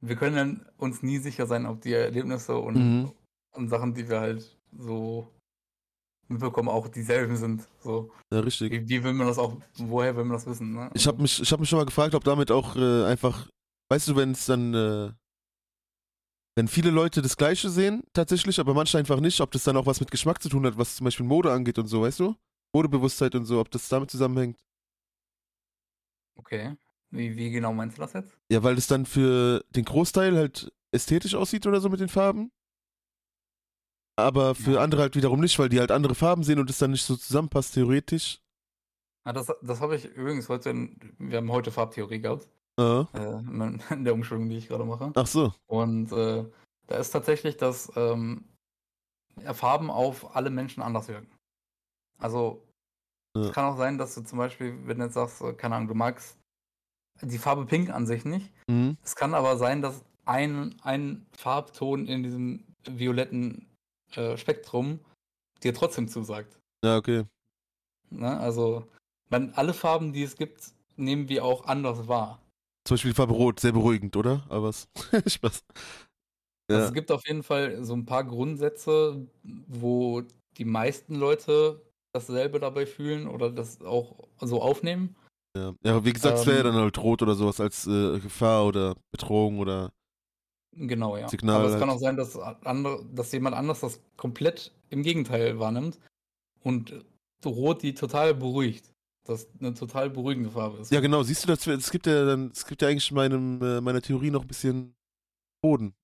Wir können uns nie sicher sein, ob die Erlebnisse und, Mhm. und Sachen, die wir halt so mitbekommen, auch dieselben sind. So. Ja, richtig. Wie, wie will man das auch, woher will man das wissen? Ne? Ich habe mich, ich hab mich schon mal gefragt, ob damit auch äh, einfach, weißt du, wenn es dann, äh, wenn viele Leute das Gleiche sehen, tatsächlich, aber manche einfach nicht, ob das dann auch was mit Geschmack zu tun hat, was zum Beispiel Mode angeht und so, weißt du? Modebewusstheit und so, ob das damit zusammenhängt. Okay. Wie, wie genau meinst du das jetzt? Ja, weil das dann für den Großteil halt ästhetisch aussieht oder so mit den Farben. Aber für Ja. andere halt wiederum nicht, weil die halt andere Farben sehen und es dann nicht so zusammenpasst, theoretisch. Ah, das das habe ich übrigens heute, in, wir haben heute Farbtheorie gehabt, Äh, äh, in der Umschulung, die ich gerade mache. ach so. Und äh, da ist tatsächlich, dass ähm, Farben auf alle Menschen anders wirken. Also Ja. es kann auch sein, dass du zum Beispiel, wenn du jetzt sagst, keine Ahnung, du magst die Farbe Pink an sich nicht. Mhm. Es kann aber sein, dass ein, ein Farbton in diesem violetten äh, Spektrum dir trotzdem zusagt. Ja, okay. Ne? Also man, alle Farben, die es gibt, nehmen wir auch anders wahr. Zum Beispiel die Farbe Rot, sehr beruhigend, oder? Aber was? *laughs* Spaß. Also Ja. es gibt auf jeden Fall so ein paar Grundsätze, wo die meisten Leute dasselbe dabei fühlen oder das auch so aufnehmen. Ja, ja aber wie gesagt, es wäre ja Ähm, dann halt rot oder sowas als äh, Gefahr oder Bedrohung oder. Genau, ja. Signal Aber es kann halt. auch sein, dass, andere, dass jemand anders das komplett im Gegenteil wahrnimmt und Rot die total beruhigt. Das eine total beruhigende Farbe ist. Ja, genau, siehst du, das, es gibt ja dann, es gibt ja eigentlich in meinem, äh, meiner Theorie noch ein bisschen Boden.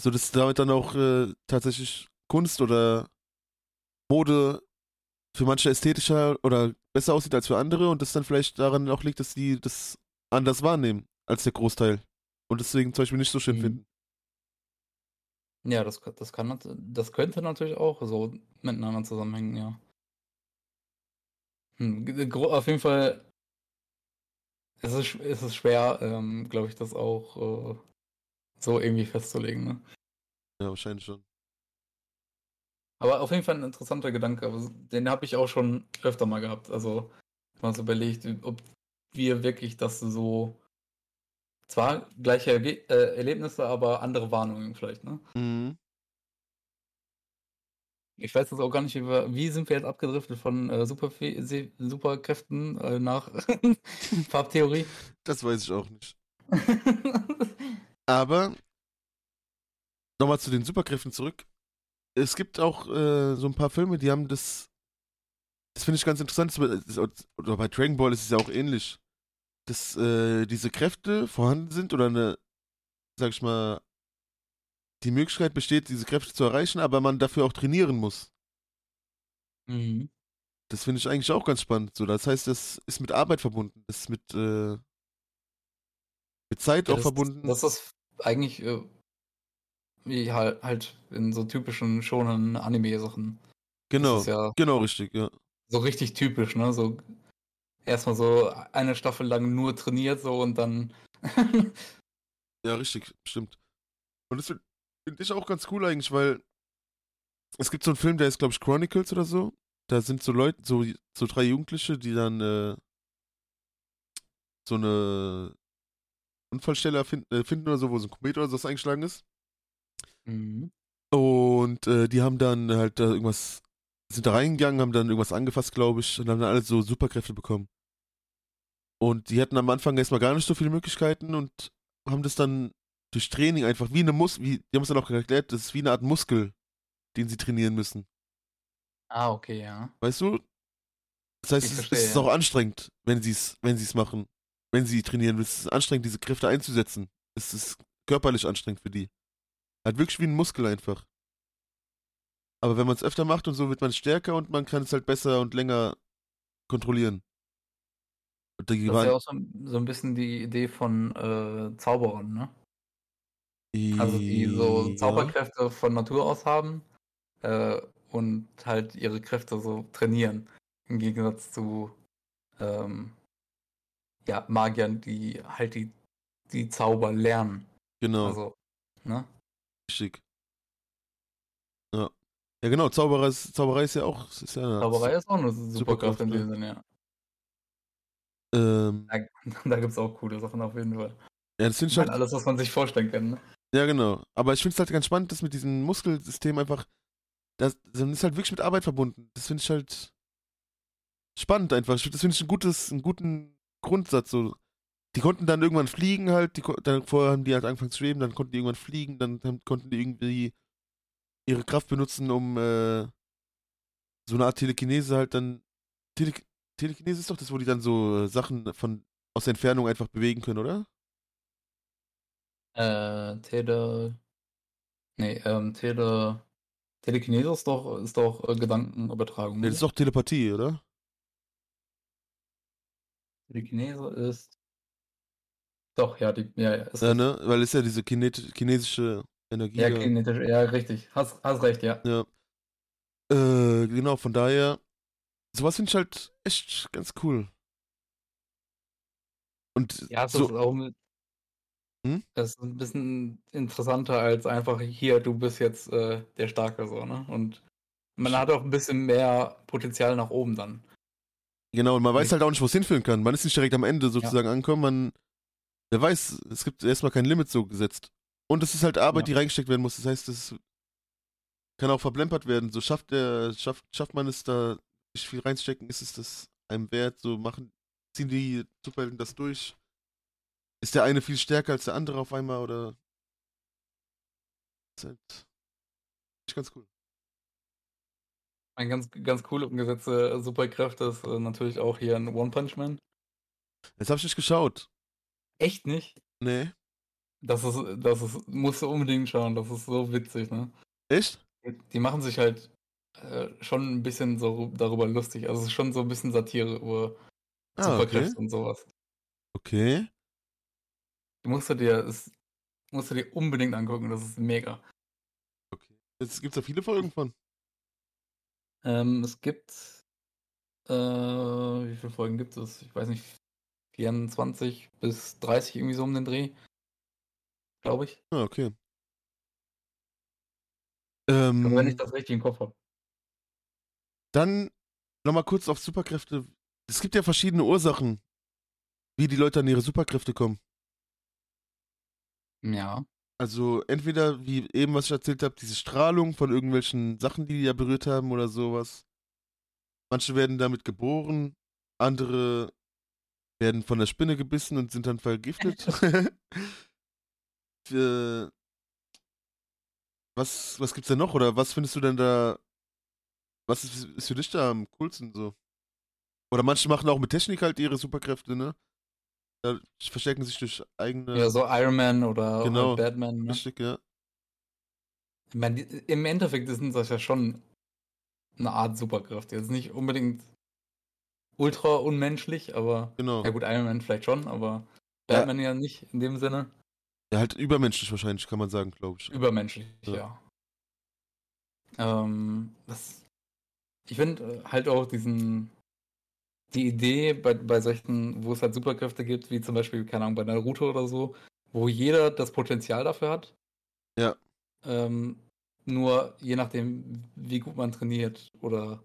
So, dass damit dann auch äh, tatsächlich Kunst oder Mode für manche ästhetischer oder besser aussieht als für andere und das dann vielleicht daran auch liegt, dass die das anders wahrnehmen als der Großteil. Und deswegen zum Beispiel nicht so schön Mhm. finden. Ja, das, das, kann, das könnte natürlich auch so miteinander zusammenhängen, ja. Hm, gro- auf jeden Fall ist es, ist es schwer, ähm, glaube ich, das auch äh, so irgendwie festzulegen. Ne? Ja, wahrscheinlich schon. Aber auf jeden Fall ein interessanter Gedanke. aber Den habe ich auch schon öfter mal gehabt. Also mal so überlegt, ob wir wirklich das so zwar gleiche Erge äh, Erlebnisse, aber andere Warnungen vielleicht. Ne? Mhm. Ich weiß jetzt auch gar nicht, wie, wir, wie sind wir jetzt abgedriftet von äh, Superfe Superkräften äh, nach *laughs* Farbtheorie. Das weiß ich auch nicht. *laughs* Aber nochmal zu den Superkräften zurück. Es gibt auch äh, so ein paar Filme, die haben das. Das finde ich ganz interessant. das Oder bei Dragon Ball ist es ja auch ähnlich. Dass äh, diese Kräfte vorhanden sind oder eine, sag ich mal, die Möglichkeit besteht, diese Kräfte zu erreichen, aber man dafür auch trainieren muss. mhm. Das finde ich eigentlich auch ganz spannend. So, das heißt, das ist mit Arbeit verbunden. Das ist mit, äh, mit Zeit Ja, auch das, verbunden. Das ist eigentlich äh, wie halt, halt in so typischen schonen Anime-Sachen. genau. Ja Genau, richtig, ja. so richtig typisch, ne? So erstmal so eine Staffel lang nur trainiert so und dann. *laughs* Ja, richtig, stimmt. Und das finde find ich auch ganz cool eigentlich, weil es gibt so einen Film, der ist, glaube ich, Chronicles oder so. Da sind so Leute, so, so drei Jugendliche, die dann äh, so eine Unfallstelle erfinden, äh, finden oder so, wo so ein Komet oder sowas eingeschlagen ist. Mhm. Und äh, die haben dann halt da irgendwas, sind da reingegangen, haben dann irgendwas angefasst, glaube ich, und haben dann alle so Superkräfte bekommen. Und die hatten am Anfang erstmal gar nicht so viele Möglichkeiten und haben das dann durch Training einfach wie eine Mus, wie, die haben es dann auch erklärt, das ist wie eine Art Muskel, den sie trainieren müssen. Ah, okay, ja. Weißt du? Das heißt, verstehe, es ist ja. auch anstrengend, wenn sie es, wenn sie es machen. Wenn sie trainieren, es ist anstrengend, diese Kräfte einzusetzen. Es ist körperlich anstrengend für die. Halt wirklich wie ein Muskel einfach. Aber wenn man es öfter macht und so, wird man stärker und man kann es halt besser und länger kontrollieren. Und die Das ist ja auch so, ein- so ein bisschen die Idee von äh, Zauberern, ne? Also die so ja. Zauberkräfte von Natur aus haben äh, und halt ihre Kräfte so trainieren. Im Gegensatz zu ähm, ja, Magiern, die halt die, die Zauber lernen. Genau, Also, ne? Richtig. Ja. Ja, genau, Zauberer ist, Zauberei ist ja auch. Ist ja, Zauberei ist auch eine Superkraft in ne? dem Sinne, ja. Ähm, Da, *laughs* da gibt es auch coole Sachen auf jeden Fall. ja, das finde ich Halt alles, was man sich vorstellen kann, ne? Ja, genau. Aber ich finde es halt ganz spannend, dass mit diesem Muskelsystem einfach. Das, das ist halt wirklich mit Arbeit verbunden. Das finde ich halt spannend einfach. Das finde ich ein gutes, einen guten Grundsatz. So. Die konnten dann irgendwann fliegen halt. Die, dann vorher haben die halt angefangen zu schweben, dann konnten die irgendwann fliegen, dann haben, konnten die irgendwie ihre Kraft benutzen, um äh, so eine Art Telekinese halt dann. Tele, Telekinese ist doch das, wo die dann so äh, Sachen von aus der Entfernung einfach bewegen können, oder? Äh, Tele. Nee, ähm, Tele. Telekinese ist doch, ist doch äh, Gedankenübertragung. Nee, das ist doch Telepathie, oder? Telekinese ist. Doch, ja, die, ja, ja, ist Ja, ne? Weil es ist ja diese kinet chinesische Energie. Ja, kinetisch, ja, richtig. Hast, hast recht, ja. Ja. Äh, genau, von daher, sowas finde ich halt echt ganz cool. Und Ja, es so, ist auch mit. Hm? Das ist ein bisschen interessanter als einfach hier, du bist jetzt äh, der Starke, so, ne? Und man hat auch ein bisschen mehr Potenzial nach oben dann. genau, und man weiß halt auch nicht, wo es hinführen kann. Man ist nicht direkt am Ende sozusagen angekommen, man, wer weiß, es gibt erstmal kein Limit so gesetzt. Und es ist halt Arbeit, Ja. die reingesteckt werden muss. Das heißt, es kann auch verplempert werden. So schafft der, schafft, schafft man es da nicht viel reinstecken, ist es das einem wert, so machen, ziehen die Superhelden das durch? Ist der eine viel stärker als der andere auf einmal oder? Ist halt ist ganz cool. Ein ganz, ganz cool umgesetzte Superkräfte ist äh, natürlich auch hier ein One Punch Man. Jetzt hab ich nicht geschaut. Echt nicht? Nee. Das ist, das ist, musst du unbedingt schauen, das ist so witzig, ne? Echt? Die machen sich halt äh, schon ein bisschen so darüber lustig. Also es ist schon so ein bisschen Satire über Ah, Superkräfte okay. und sowas. Okay. Die musst du dir, es, musst du dir unbedingt angucken, das ist mega. Okay. Jetzt gibt's da viele Folgen von. Ähm, es gibt, äh, wie viele Folgen gibt es? Ich weiß nicht, 24 bis 30 irgendwie so um den Dreh. Glaube ich. Ah, okay. Also wenn ich Ähm, das richtig im Kopf habe. dann nochmal kurz auf Superkräfte. Es gibt ja verschiedene Ursachen, wie die Leute an ihre Superkräfte kommen. Ja. Also entweder, wie eben, was ich erzählt habe, diese Strahlung von irgendwelchen Sachen, die die ja berührt haben oder sowas. Manche werden damit geboren, andere werden von der Spinne gebissen und sind dann vergiftet. *laughs* *laughs* Äh, was, was gibt's denn noch? Oder was findest du denn da? Was ist, ist für dich da am coolsten so? Oder manche machen auch mit Technik halt ihre Superkräfte, ne? Da verstärken sich durch eigene. Ja, so Iron Man oder Genau. halt Batman. Ne? Richtig, ja. Ich meine, im Endeffekt sind das ja schon eine Art Superkraft. Jetzt nicht unbedingt ultra unmenschlich, aber Genau. ja gut, Iron Man vielleicht schon, aber Ja. Batman ja nicht in dem Sinne. Ja, halt übermenschlich wahrscheinlich, kann man sagen, glaube ich. Übermenschlich, Ja. ja. Ähm, das, ich finde halt auch diesen, die Idee bei, bei solchen, wo es halt Superkräfte gibt, wie zum Beispiel, keine Ahnung, bei Naruto oder so, wo jeder das Potenzial dafür hat. Ja. Ähm, nur je nachdem, wie gut man trainiert oder,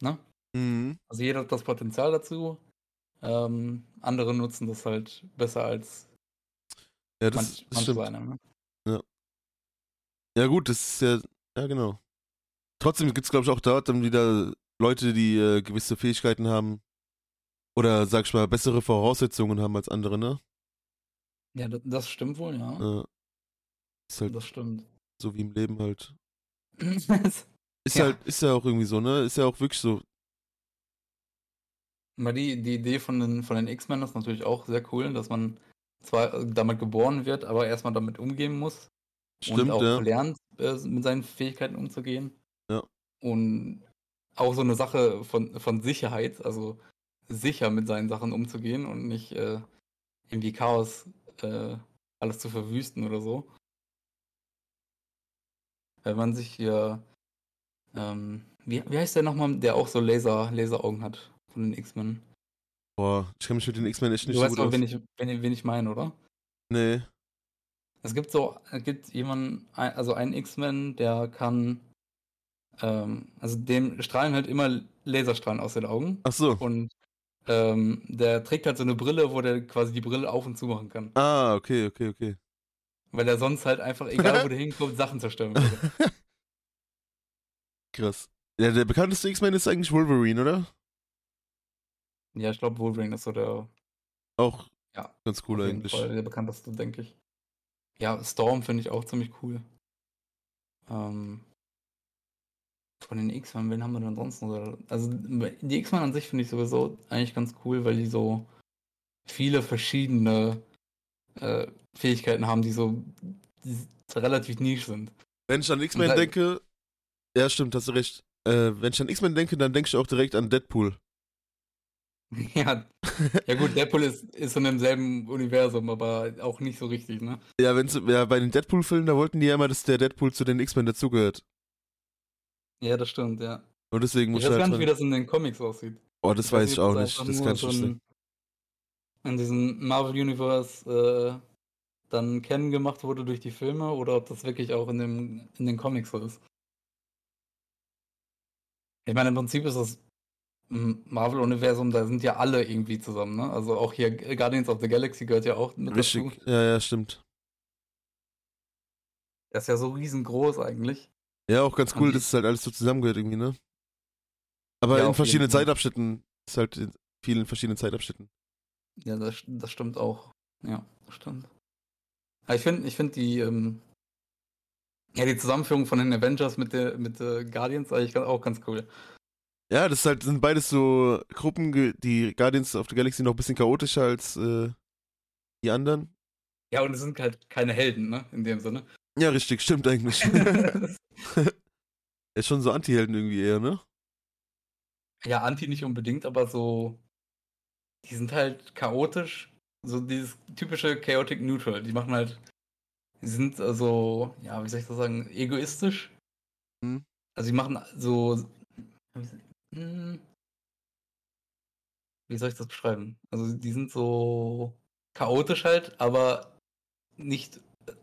ne? Mhm. Also jeder hat das Potenzial dazu. Ähm, andere nutzen das halt besser als Ja, das, manch, das stimmt. seine. Ne? Ja, gut, das ist ja. Ja, genau. Trotzdem gibt es, glaube ich, auch dort dann wieder Leute, die äh, gewisse Fähigkeiten haben. Oder, sag ich mal, bessere Voraussetzungen haben als andere, ne? Ja, das, das stimmt wohl, ja. Ja. Ist halt Das stimmt. so wie im Leben halt. *laughs* Ist Ja. halt, ist ja auch irgendwie so, ne? Ist ja auch wirklich so. Weil die, die Idee von den, von den X-Men ist natürlich auch sehr cool, dass man zwar damit geboren wird, aber erstmal damit umgehen muss und Stimmt, auch ja. lernt, äh, mit seinen Fähigkeiten umzugehen. Ja. Und auch so eine Sache von, von Sicherheit, also sicher mit seinen Sachen umzugehen und nicht äh, irgendwie Chaos äh, alles zu verwüsten oder so. Wenn man sich hier ähm, Wie, wie heißt der nochmal, der auch so Laser, Laseraugen hat von den X-Men? Boah, ich kann mich mit den X-Men echt nicht Du so weißt gut doch, aus. wen ich, wen, wen ich meine, oder? Nee. Es gibt so, es gibt jemanden, also einen X-Men, der kann, ähm, also dem strahlen halt immer Laserstrahlen aus den Augen Ach so. und ähm, der trägt halt so eine Brille, wo der quasi die Brille auf und zu machen kann. Ah, okay, okay, okay. Weil er sonst halt einfach, egal wo der *laughs* hinkommt, Sachen zerstören würde. Krass. Ja, der bekannteste X-Men ist eigentlich Wolverine, oder? Ja, ich glaube, Wolverine ist so der Auch Ja, ganz cool eigentlich. Fall der bekannteste, denke ich. Ja, Storm finde ich auch ziemlich cool. Ähm, von den X-Men, wen haben wir denn sonst noch? so? Also die X-Men an sich finde ich sowieso eigentlich ganz cool, weil die so viele verschiedene äh, Fähigkeiten haben, die so die relativ niche sind. Wenn ich an X-Men denke, ja stimmt, hast du recht. Äh, wenn ich an X-Men denke, dann denke ich auch direkt an Deadpool. *laughs* ja, ja gut, Deadpool ist, ist in demselben Universum, aber auch nicht so richtig, ne? Ja, wenn's, ja, bei den Deadpool-Filmen, da wollten die ja immer, dass der Deadpool zu den X-Men dazugehört. Ja, das stimmt, ja. Und deswegen muss Ich ich weiß gar halt. nicht, wie das in den Comics aussieht. oh, das weiß ich ob auch nicht. Das kann ich nicht In diesem Marvel Universe äh, dann kennen gemacht wurde durch die Filme oder ob das wirklich auch in, dem, in den Comics so ist. Ich meine, im Prinzip ist das Marvel-Universum, da sind ja alle irgendwie zusammen, ne? Also auch hier Guardians of the Galaxy gehört ja auch mit Richtig. dazu. Ja, ja, stimmt. Das ist ja so riesengroß eigentlich. Ja, auch ganz cool, dass es halt alles so zusammengehört irgendwie, ne? Aber Ja, in verschiedenen. Zeitabschnitten. Ist halt in vielen verschiedenen Zeitabschnitten. Ja, das, das stimmt auch. Ja, das stimmt. Aber ich finde ich find die, ähm, ja, die Zusammenführung von den Avengers mit der mit der Guardians eigentlich auch ganz cool. Ja, das ist halt, sind beides so Gruppen, die Guardians of the Galaxy noch ein bisschen chaotischer als äh, die anderen. Ja, und es sind halt keine Helden, ne? In dem Sinne. Ja, richtig, stimmt eigentlich. *laughs* *laughs* ist schon so Anti-Helden irgendwie eher, ne? ja, Anti nicht unbedingt, aber so. Die sind halt chaotisch. So dieses typische Chaotic Neutral. Die machen halt. Die sind also, ja, wie soll ich das sagen, egoistisch. Hm. Also die machen so. Hm, Wie soll ich das beschreiben? Also die sind so chaotisch halt, aber nicht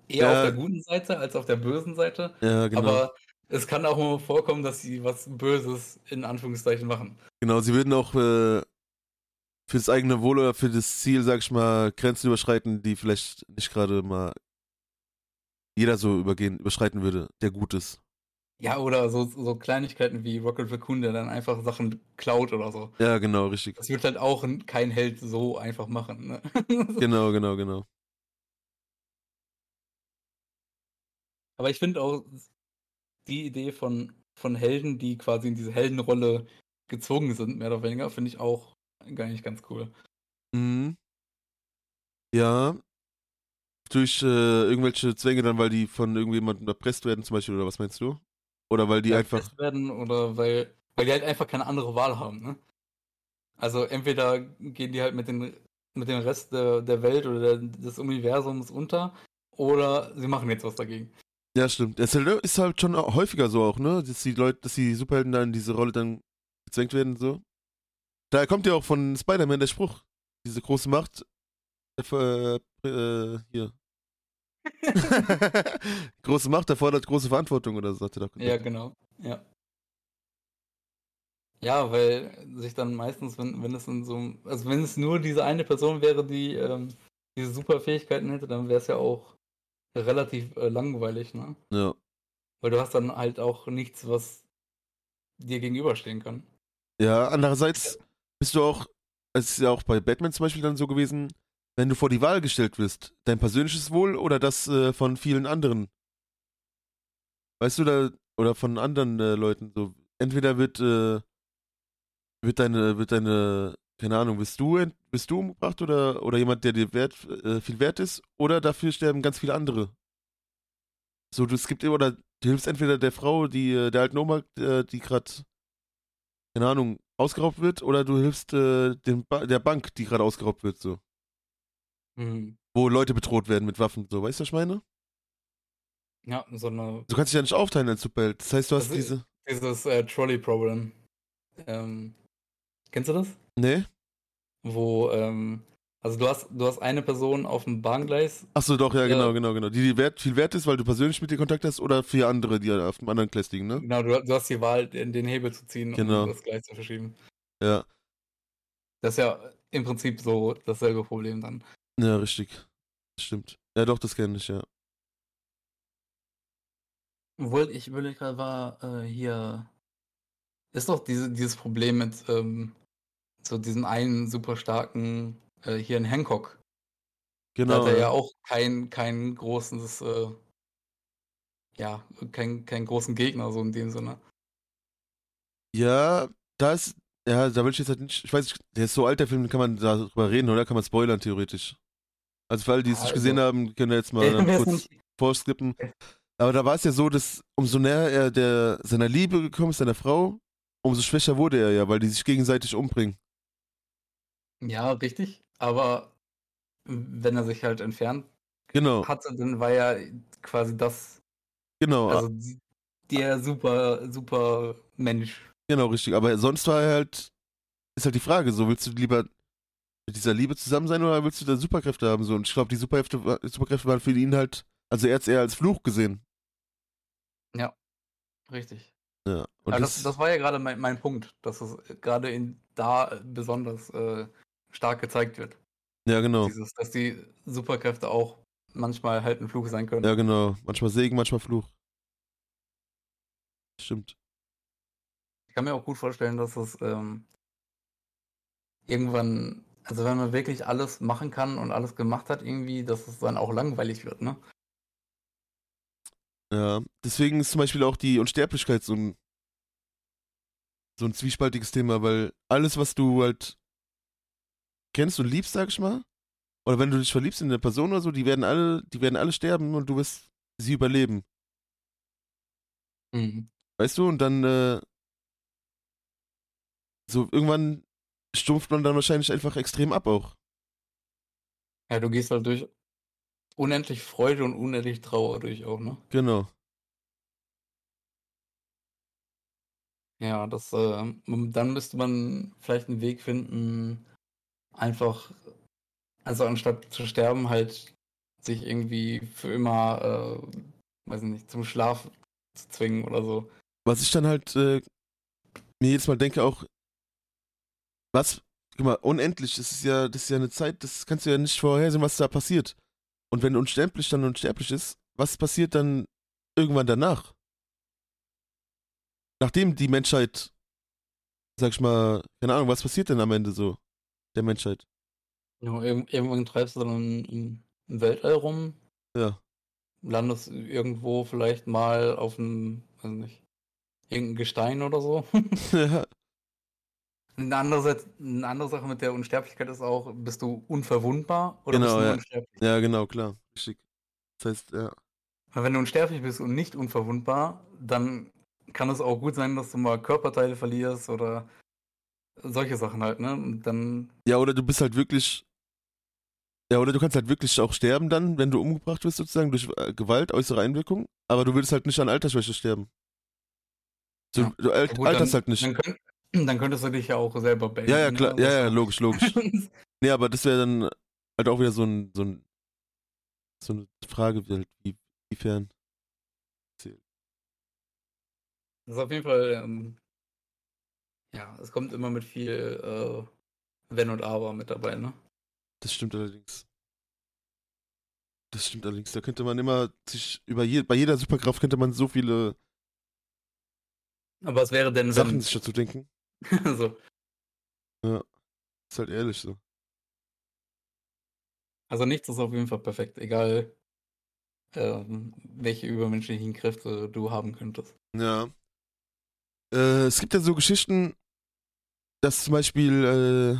eher Ja. auf der guten Seite als auf der bösen Seite. Ja, genau. Aber es kann auch mal vorkommen, dass sie was Böses in Anführungszeichen machen. Genau, sie würden auch äh, für das eigene Wohl oder für das Ziel, sag ich mal, Grenzen überschreiten, die vielleicht nicht gerade mal jeder so übergehen, überschreiten würde, der gut ist. Ja, oder so, so Kleinigkeiten wie Rocket Raccoon, der dann einfach Sachen klaut oder so. Ja, genau, richtig. Das wird halt auch kein Held so einfach machen. Ne? *laughs* Genau, genau, genau. Aber ich finde auch die Idee von, von Helden, die quasi in diese Heldenrolle gezwungen sind, mehr oder weniger, finde ich auch gar nicht ganz cool. Mhm. Ja. Durch äh, irgendwelche Zwänge dann, weil die von irgendjemandem erpresst werden, zum Beispiel, oder was meinst du? Oder weil die einfach. werden oder weil, weil die halt einfach keine andere Wahl haben. Ne? Also entweder gehen die halt mit, den, mit dem Rest der, der Welt oder der, des Universums unter oder sie machen jetzt was dagegen. Ja, stimmt. Das ist halt, halt schon häufiger so auch, ne? Dass die Leute, dass die Superhelden dann in diese Rolle dann gezwängt werden, so. Daher kommt ja auch von Spider-Man der Spruch. Diese große Macht. Äh, äh, hier. *laughs* große Macht erfordert große Verantwortung oder so, hat er doch gesagt. Ja, genau. Ja. Ja, weil sich dann meistens, wenn, wenn es in so also wenn es nur diese eine Person wäre, die ähm, diese super Fähigkeiten hätte, dann wäre es ja auch relativ äh, langweilig, ne? Ja. Weil du hast dann halt auch nichts, was dir gegenüberstehen kann. Ja, andererseits bist du auch, es ist ja auch bei Batman zum Beispiel dann so gewesen, wenn du vor die Wahl gestellt wirst, dein persönliches Wohl oder das äh, von vielen anderen. Weißt du, da, oder von anderen äh, Leuten, so, entweder wird, äh, wird deine, wird deine, keine Ahnung, wirst du, wirst du umgebracht oder, oder jemand, der dir wert, äh, viel wert ist, oder dafür sterben ganz viele andere. So, du, es gibt, oder du hilfst entweder der Frau, die, äh, der alten Oma, äh, die gerade keine Ahnung, ausgeraubt wird, oder du hilfst äh, dem ba der Bank, die gerade ausgeraubt wird, so. Mhm. Wo Leute bedroht werden mit Waffen, so. Weißt du, was ich meine? Ja, so eine. Du kannst dich ja nicht aufteilen als Superheld. Das heißt, du hast Also, diese. dieses äh, Trolley-Problem. Ähm, kennst du das? Nee? Wo, ähm, also du hast, du hast eine Person auf dem Bahngleis. Achso, doch, ja, genau, genau, genau. Die, die wert, viel wert ist, weil du persönlich mit dir Kontakt hast oder für andere, die auf dem anderen Gleis liegen, ne? Genau, du, du hast die Wahl, den, den Hebel zu ziehen Genau. und das Gleis zu verschieben. Ja, Das ist ja im Prinzip so dasselbe Problem dann. Ja, richtig. Stimmt. Ja, doch, das kenne ich, ja. Obwohl, ich überlege gerade, war äh, hier. Ist doch diese, dieses Problem mit ähm, so diesem einen super starken, äh, hier in Hancock. Da Genau. hat er ja Ja. auch kein, kein großes, äh, ja, kein, keinen großen Gegner, so in dem Sinne. ja, da ist, ja, da will ich jetzt halt nicht, ich weiß nicht, der ist so alt, der Film, kann man darüber reden, oder? Kann man spoilern, theoretisch. Also für alle, die es nicht Also- gesehen haben, können wir jetzt mal *laughs* kurz vorskippen. Aber da war es ja so, dass umso näher er der, seiner Liebe gekommen ist, seiner Frau, umso schwächer wurde er ja, weil die sich gegenseitig umbringen. Ja, richtig. Aber wenn er sich halt entfernt Genau, hatte, dann war ja quasi das, genau, also der super, super Mensch. genau, richtig. Aber sonst war er halt, ist halt die Frage, so willst du lieber mit dieser Liebe zusammen sein oder willst du da Superkräfte haben? So, und ich glaube, die Superkräfte, Superkräfte waren für ihn halt, also er hat es eher als Fluch gesehen. Richtig. Ja. Und das, das, das war ja gerade mein, mein Punkt, dass es gerade in da besonders äh, stark gezeigt wird. ja, genau. Dieses, dass die Superkräfte auch manchmal halt ein Fluch sein können. Ja, genau. Manchmal Segen, manchmal Fluch. Stimmt. Ich kann mir auch gut vorstellen, dass es ähm, irgendwann, also wenn man wirklich alles machen kann und alles gemacht hat, irgendwie, dass es dann auch langweilig wird, ne? Ja. Deswegen ist zum Beispiel auch die Unsterblichkeit so ein, so ein zwiespaltiges Thema, weil alles, was du halt kennst und liebst, sag ich mal, oder wenn du dich verliebst in eine Person oder so, die werden alle, die werden alle sterben und du wirst sie überleben. Mhm. Weißt du? Und dann, äh, so irgendwann stumpft man dann wahrscheinlich einfach extrem ab auch. Ja, du gehst halt durch unendlich Freude und unendlich Trauer durch auch, ne? Genau. Ja, das, äh, dann müsste man vielleicht einen Weg finden, einfach, also anstatt zu sterben, halt sich irgendwie für immer, äh, weiß nicht, zum Schlaf zu zwingen oder so. Was ich dann halt äh, mir jedes Mal denke auch, was, guck mal, unendlich, das ist ja, das ist ja eine Zeit, das kannst du ja nicht vorhersehen, was da passiert. Und wenn unsterblich dann unsterblich ist, was passiert dann irgendwann danach? Nachdem die Menschheit, sag ich mal, keine Ahnung, was passiert denn am Ende so der Menschheit? Ja, irg- irgendwann treibst du dann im, im Weltall rum, Ja, landest irgendwo vielleicht mal auf einem, weiß nicht, irgendein Gestein oder so. *laughs* ja, Eine andere, eine andere Sache mit der Unsterblichkeit ist auch, bist du unverwundbar oder bist Genau, du nur ja. unsterblich? ja, genau, klar, richtig. Das heißt, ja, Weil wenn du unsterblich bist und nicht unverwundbar, dann kann es auch gut sein, dass du mal Körperteile verlierst oder solche Sachen halt, ne? Und dann, Ja, oder du bist halt wirklich. Ja, oder du kannst halt wirklich auch sterben dann, wenn du umgebracht wirst, sozusagen, durch äh, Gewalt, äußere Einwirkung. Aber du würdest halt nicht an Altersschwäche sterben. So, Ja. Du alt, gut, alterst dann, halt nicht. Dann, könnt, *clears throat* dann könntest du dich ja auch selber beenden. Ja, ja, klar. ne? Ja, ja, logisch, logisch. *laughs* Nee, aber das wäre dann halt auch wieder so ein, so ein, so eine Frage, wie, halt, wie, wiefern. Das ist auf jeden Fall, ähm, ja, es kommt immer mit viel äh, Wenn und Aber mit dabei, ne? Das stimmt allerdings. Das stimmt allerdings. Da könnte man immer sich über je, bei jeder Superkraft könnte man so viele Aber was wäre denn, Sachen wenn, sich dazu denken. *laughs* so, Ist halt ehrlich so. also nichts ist auf jeden Fall perfekt, egal ähm, welche übermenschlichen Kräfte du haben könntest. Ja. Äh, es gibt ja so Geschichten, dass zum Beispiel, äh,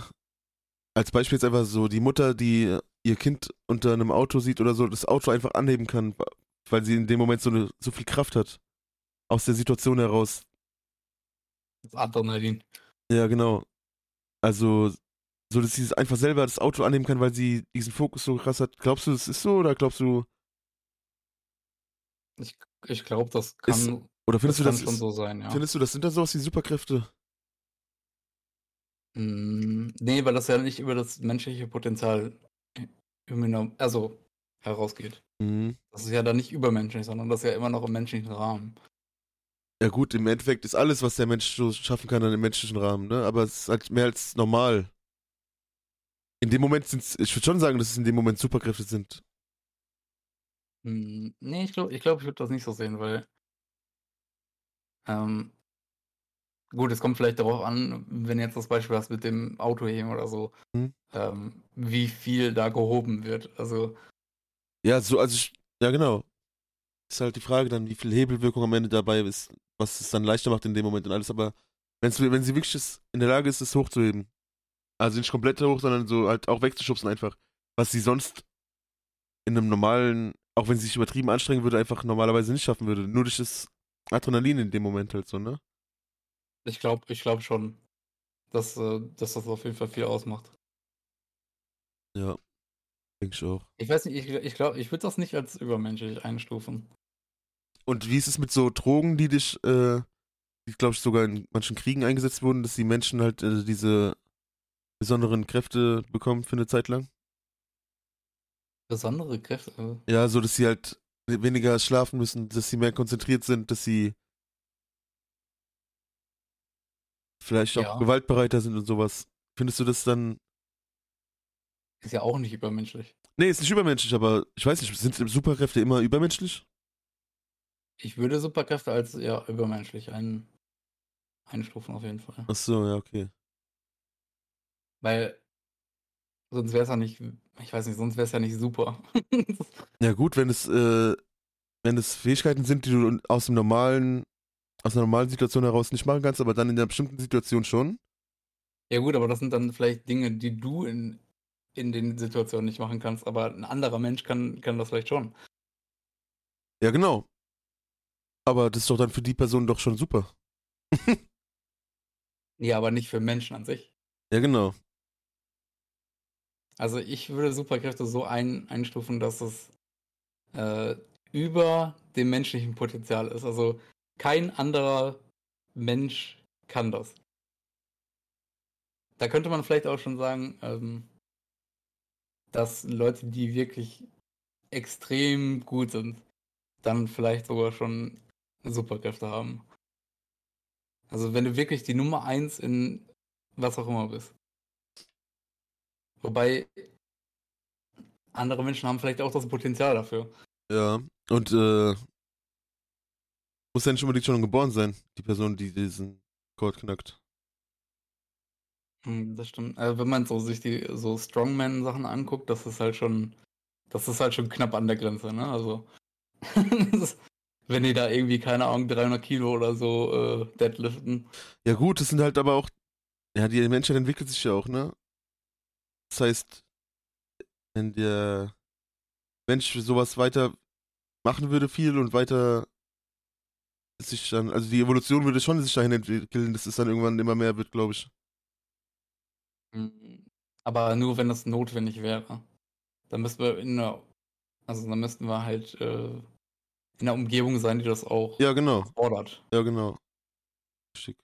als Beispiel jetzt einfach so, die Mutter, die ihr Kind unter einem Auto sieht oder so, das Auto einfach anheben kann, weil sie in dem Moment so, eine, so viel Kraft hat. Aus der Situation heraus. Das Adrenalin. Ja, genau. Also, so dass sie einfach selber das Auto annehmen kann, weil sie diesen Fokus so krass hat. Glaubst du, das ist so oder glaubst du, Ich, ich glaube, das kann. Ist- Oder findest das du das schon ist, so sein, ja. findest du das sind da sowas wie Superkräfte? Mm, nee, weil das ja nicht über das menschliche Potenzial also herausgeht. Mhm. Das ist ja dann nicht übermenschlich, sondern das ist ja immer noch im menschlichen Rahmen. Ja gut, im Endeffekt ist alles, was der Mensch so schaffen kann, dann im menschlichen Rahmen, ne? Aber es ist halt mehr als normal. In dem Moment sind ich würde schon sagen, dass es in dem Moment Superkräfte sind. Hm, nee, ich glaube, ich, glaub, ich würde das nicht so sehen, weil ähm, gut, es kommt vielleicht darauf an, wenn jetzt das Beispiel hast mit dem Autoheben oder so, Hm. ähm, wie viel da gehoben wird. Also, Ja, so, also ich, ja genau. Ist halt die Frage dann, wie viel Hebelwirkung am Ende dabei ist, was es dann leichter macht in dem Moment und alles, aber wenn's, wenn sie wirklich es in der Lage ist, es hochzuheben, also nicht komplett hoch, sondern so halt auch wegzuschubsen einfach, was sie sonst in einem normalen, auch wenn sie sich übertrieben anstrengen würde, einfach normalerweise nicht schaffen würde. Nur durch das Adrenalin in dem Moment halt so, ne? ich glaube, ich glaube schon, dass, äh, dass das auf jeden Fall viel ausmacht. Ja. Denke ich auch. Ich weiß nicht, ich, ich glaube, ich würde das nicht als übermenschlich einstufen. Und wie ist es mit so Drogen, die dich, äh, die glaube ich sogar in manchen Kriegen eingesetzt wurden, dass die Menschen halt äh, diese besonderen Kräfte bekommen für eine Zeit lang? Besondere Kräfte. äh, Ja, so dass sie halt weniger schlafen müssen, dass sie mehr konzentriert sind, dass sie vielleicht auch Ja. gewaltbereiter sind und sowas. Findest du das dann. Ist ja auch nicht übermenschlich. Nee, ist nicht übermenschlich, aber ich weiß nicht, sind Superkräfte immer übermenschlich? Ich würde Superkräfte als ja übermenschlich ein, einstufen auf jeden Fall. Ach so, ja, okay. Weil sonst wäre es ja nicht, ich weiß nicht, sonst wäre es ja nicht super. *laughs* Ja, gut, wenn es, äh, wenn es Fähigkeiten sind, die du aus dem normalen, aus einer normalen Situation heraus nicht machen kannst, aber dann in einer bestimmten Situation schon. ja gut, aber das sind dann vielleicht Dinge, die du in, in den Situationen nicht machen kannst, aber ein anderer Mensch kann, kann das vielleicht schon. Ja, genau. Aber das ist doch dann für die Person doch schon super. *laughs* Ja, aber nicht für Menschen an sich. Ja, genau. Also ich würde Superkräfte so ein, einstufen, dass es äh, über dem menschlichen Potenzial ist. Also kein anderer Mensch kann das. Da könnte man vielleicht auch schon sagen, ähm, dass Leute, die wirklich extrem gut sind, dann vielleicht sogar schon Superkräfte haben. Also wenn du wirklich die Nummer eins in was auch immer bist. Wobei andere Menschen haben vielleicht auch das Potenzial dafür. Ja. Und, äh, muss ja nicht unbedingt schon geboren sein, die Person, die diesen Code knackt. Hm, Das stimmt. Also wenn man so sich die so Strongman-Sachen anguckt, das ist halt schon, das ist halt schon knapp an der Grenze, ne? Also *laughs* das ist- wenn die da irgendwie keine Ahnung 300 Kilo oder so äh, deadliften. Ja, gut, das sind halt aber auch, ja, die Menschheit entwickelt sich ja auch, ne? Das heißt, wenn der Mensch sowas weiter machen würde viel und weiter sich dann, also die Evolution würde schon sich dahin entwickeln, dass es dann irgendwann immer mehr wird, glaube ich. Hm, Aber nur wenn das notwendig wäre. Dann müssten wir in einer, also dann müssten wir halt äh, in einer Umgebung sein, die das auch Ja, genau. fordert. Ja, genau. Schick.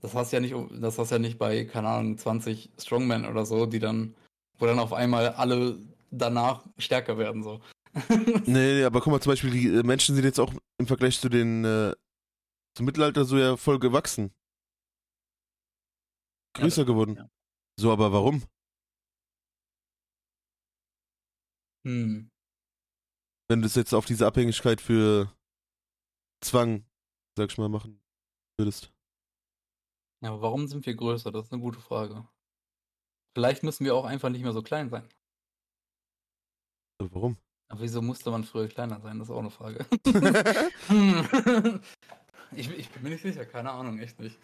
Das hast ja nicht, das hast ja nicht bei, keine Ahnung, 20 Strongmen oder so, die dann, wo dann auf einmal alle danach stärker werden, so. *laughs* Nee, nee, aber guck mal, zum Beispiel, die äh, Menschen sind jetzt auch im Vergleich zu den, äh, zum Mittelalter so ja voll gewachsen. Größer Ja, geworden. ja. So, aber warum? Hm. Wenn du es jetzt auf diese Abhängigkeit für Zwang, sag ich mal, machen würdest. Ja, aber warum sind wir größer? Das ist eine gute Frage. Vielleicht müssen wir auch einfach nicht mehr so klein sein. Aber warum? Aber wieso musste man früher kleiner sein? Das ist auch eine Frage. *laughs* *laughs* Ich, ich bin mir nicht sicher, keine Ahnung, echt nicht.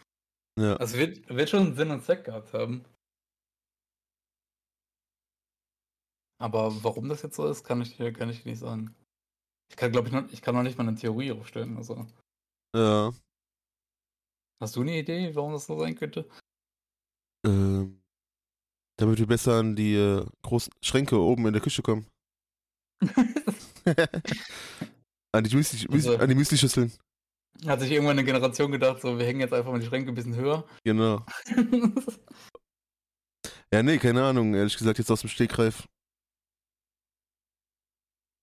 ja. Also wird, wird schon Sinn und Zweck gehabt haben. Aber warum das jetzt so ist, kann ich dir kann ich dir nicht sagen. Ich kann, glaube ich, noch, ich kann noch nicht mal eine Theorie aufstellen. Also. Ja. Hast du eine Idee, warum das so sein könnte? Ähm, damit wir besser an die äh, großen Schränke oben in der Küche kommen. *laughs* an die Müsli, Müsli, Also- an die Müsli-Schüsseln. Hat sich irgendwann eine Generation gedacht, so, wir hängen jetzt einfach mal die Schränke ein bisschen höher. Genau. *laughs* Ja, nee, keine Ahnung, ehrlich gesagt, jetzt aus dem Stegreif.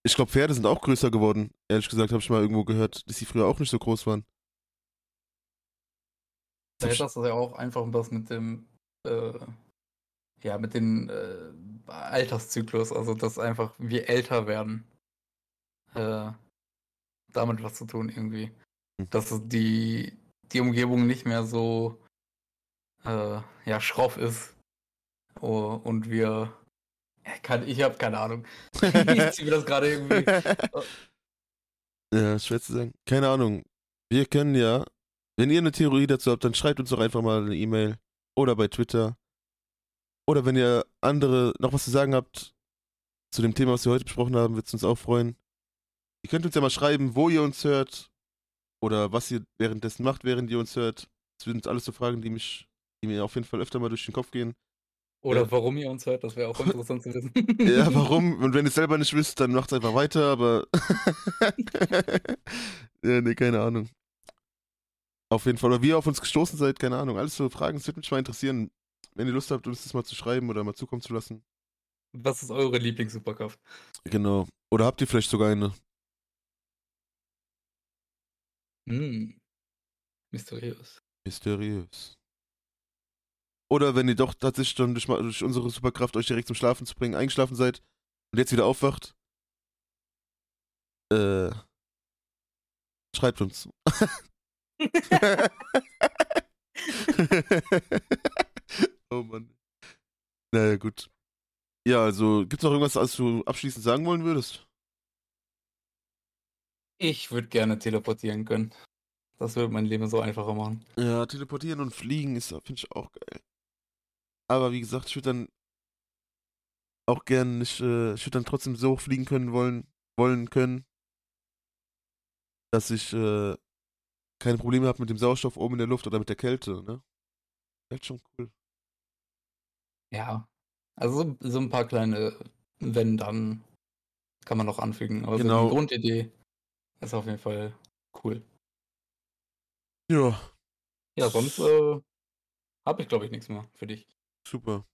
Ich glaube, Pferde sind auch größer geworden. Ehrlich gesagt, habe ich mal irgendwo gehört, dass sie früher auch nicht so groß waren. Vielleicht ist das ja auch einfach was mit dem, äh, ja, mit dem äh, Alterszyklus, also dass einfach wir älter werden. Äh, damit was zu tun irgendwie. Hm. Dass die, die Umgebung nicht mehr so äh, ja, schroff ist. Oh, und wir. *laughs* Kann, ich habe keine Ahnung. *laughs* ich ziehe mir das gerade irgendwie. Ja, schwer zu sagen. Keine Ahnung. Wir können ja, wenn ihr eine Theorie dazu habt, dann schreibt uns doch einfach mal eine E-Mail oder bei Twitter. Oder wenn ihr andere noch was zu sagen habt zu dem Thema, was wir heute besprochen haben, wird es uns auch freuen. Ihr könnt uns ja mal schreiben, wo ihr uns hört oder was ihr währenddessen macht, während ihr uns hört. Das sind alles so Fragen, die mich, die mir auf jeden Fall öfter mal durch den Kopf gehen. Oder Ja. warum ihr uns hört, das wäre auch interessant zu wissen. *laughs* Ja, warum? *laughs* Und wenn ihr es selber nicht wisst, dann macht es einfach weiter, aber. *laughs* ja, nee, keine Ahnung. Auf jeden Fall. Oder wie ihr auf uns gestoßen seid, keine Ahnung. Alles so Fragen, es würde mich mal interessieren, wenn ihr Lust habt, uns das mal zu schreiben oder mal zukommen zu lassen. Was ist eure Lieblingssuperkraft? Genau. Oder habt ihr vielleicht sogar eine? Hm. Mysteriös. Mysteriös. Oder wenn ihr doch tatsächlich dann durch, durch unsere Superkraft euch direkt zum Schlafen zu bringen eingeschlafen seid und jetzt wieder aufwacht, äh, schreibt uns. *laughs* oh Mann. Naja, gut. Ja, also, gibt's noch irgendwas, was du abschließend sagen wollen würdest? Ich würde gerne teleportieren können. Das würde mein Leben so einfacher machen. Ja, teleportieren und fliegen ist, finde ich, auch geil. Aber wie gesagt, ich würde dann auch gern nicht, äh, ich würde dann trotzdem so hoch fliegen können wollen, wollen können, dass ich äh, keine Probleme habe mit dem Sauerstoff oben in der Luft oder mit der Kälte, ne? Das ist schon cool. Ja. Also so, so ein paar kleine Wenn dann kann man noch anfügen. Aber so Genau. die Grundidee ist auf jeden Fall cool. Ja, Ja, sonst äh, habe ich glaube ich nichts mehr für dich. Super.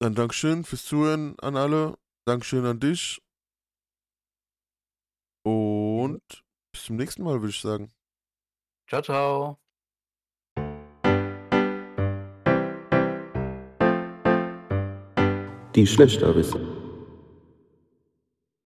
Dann Dankeschön fürs Zuhören an alle. Dankeschön an dich. Und bis zum nächsten Mal, würde ich sagen. Ciao, ciao. Die Schlechterbisse.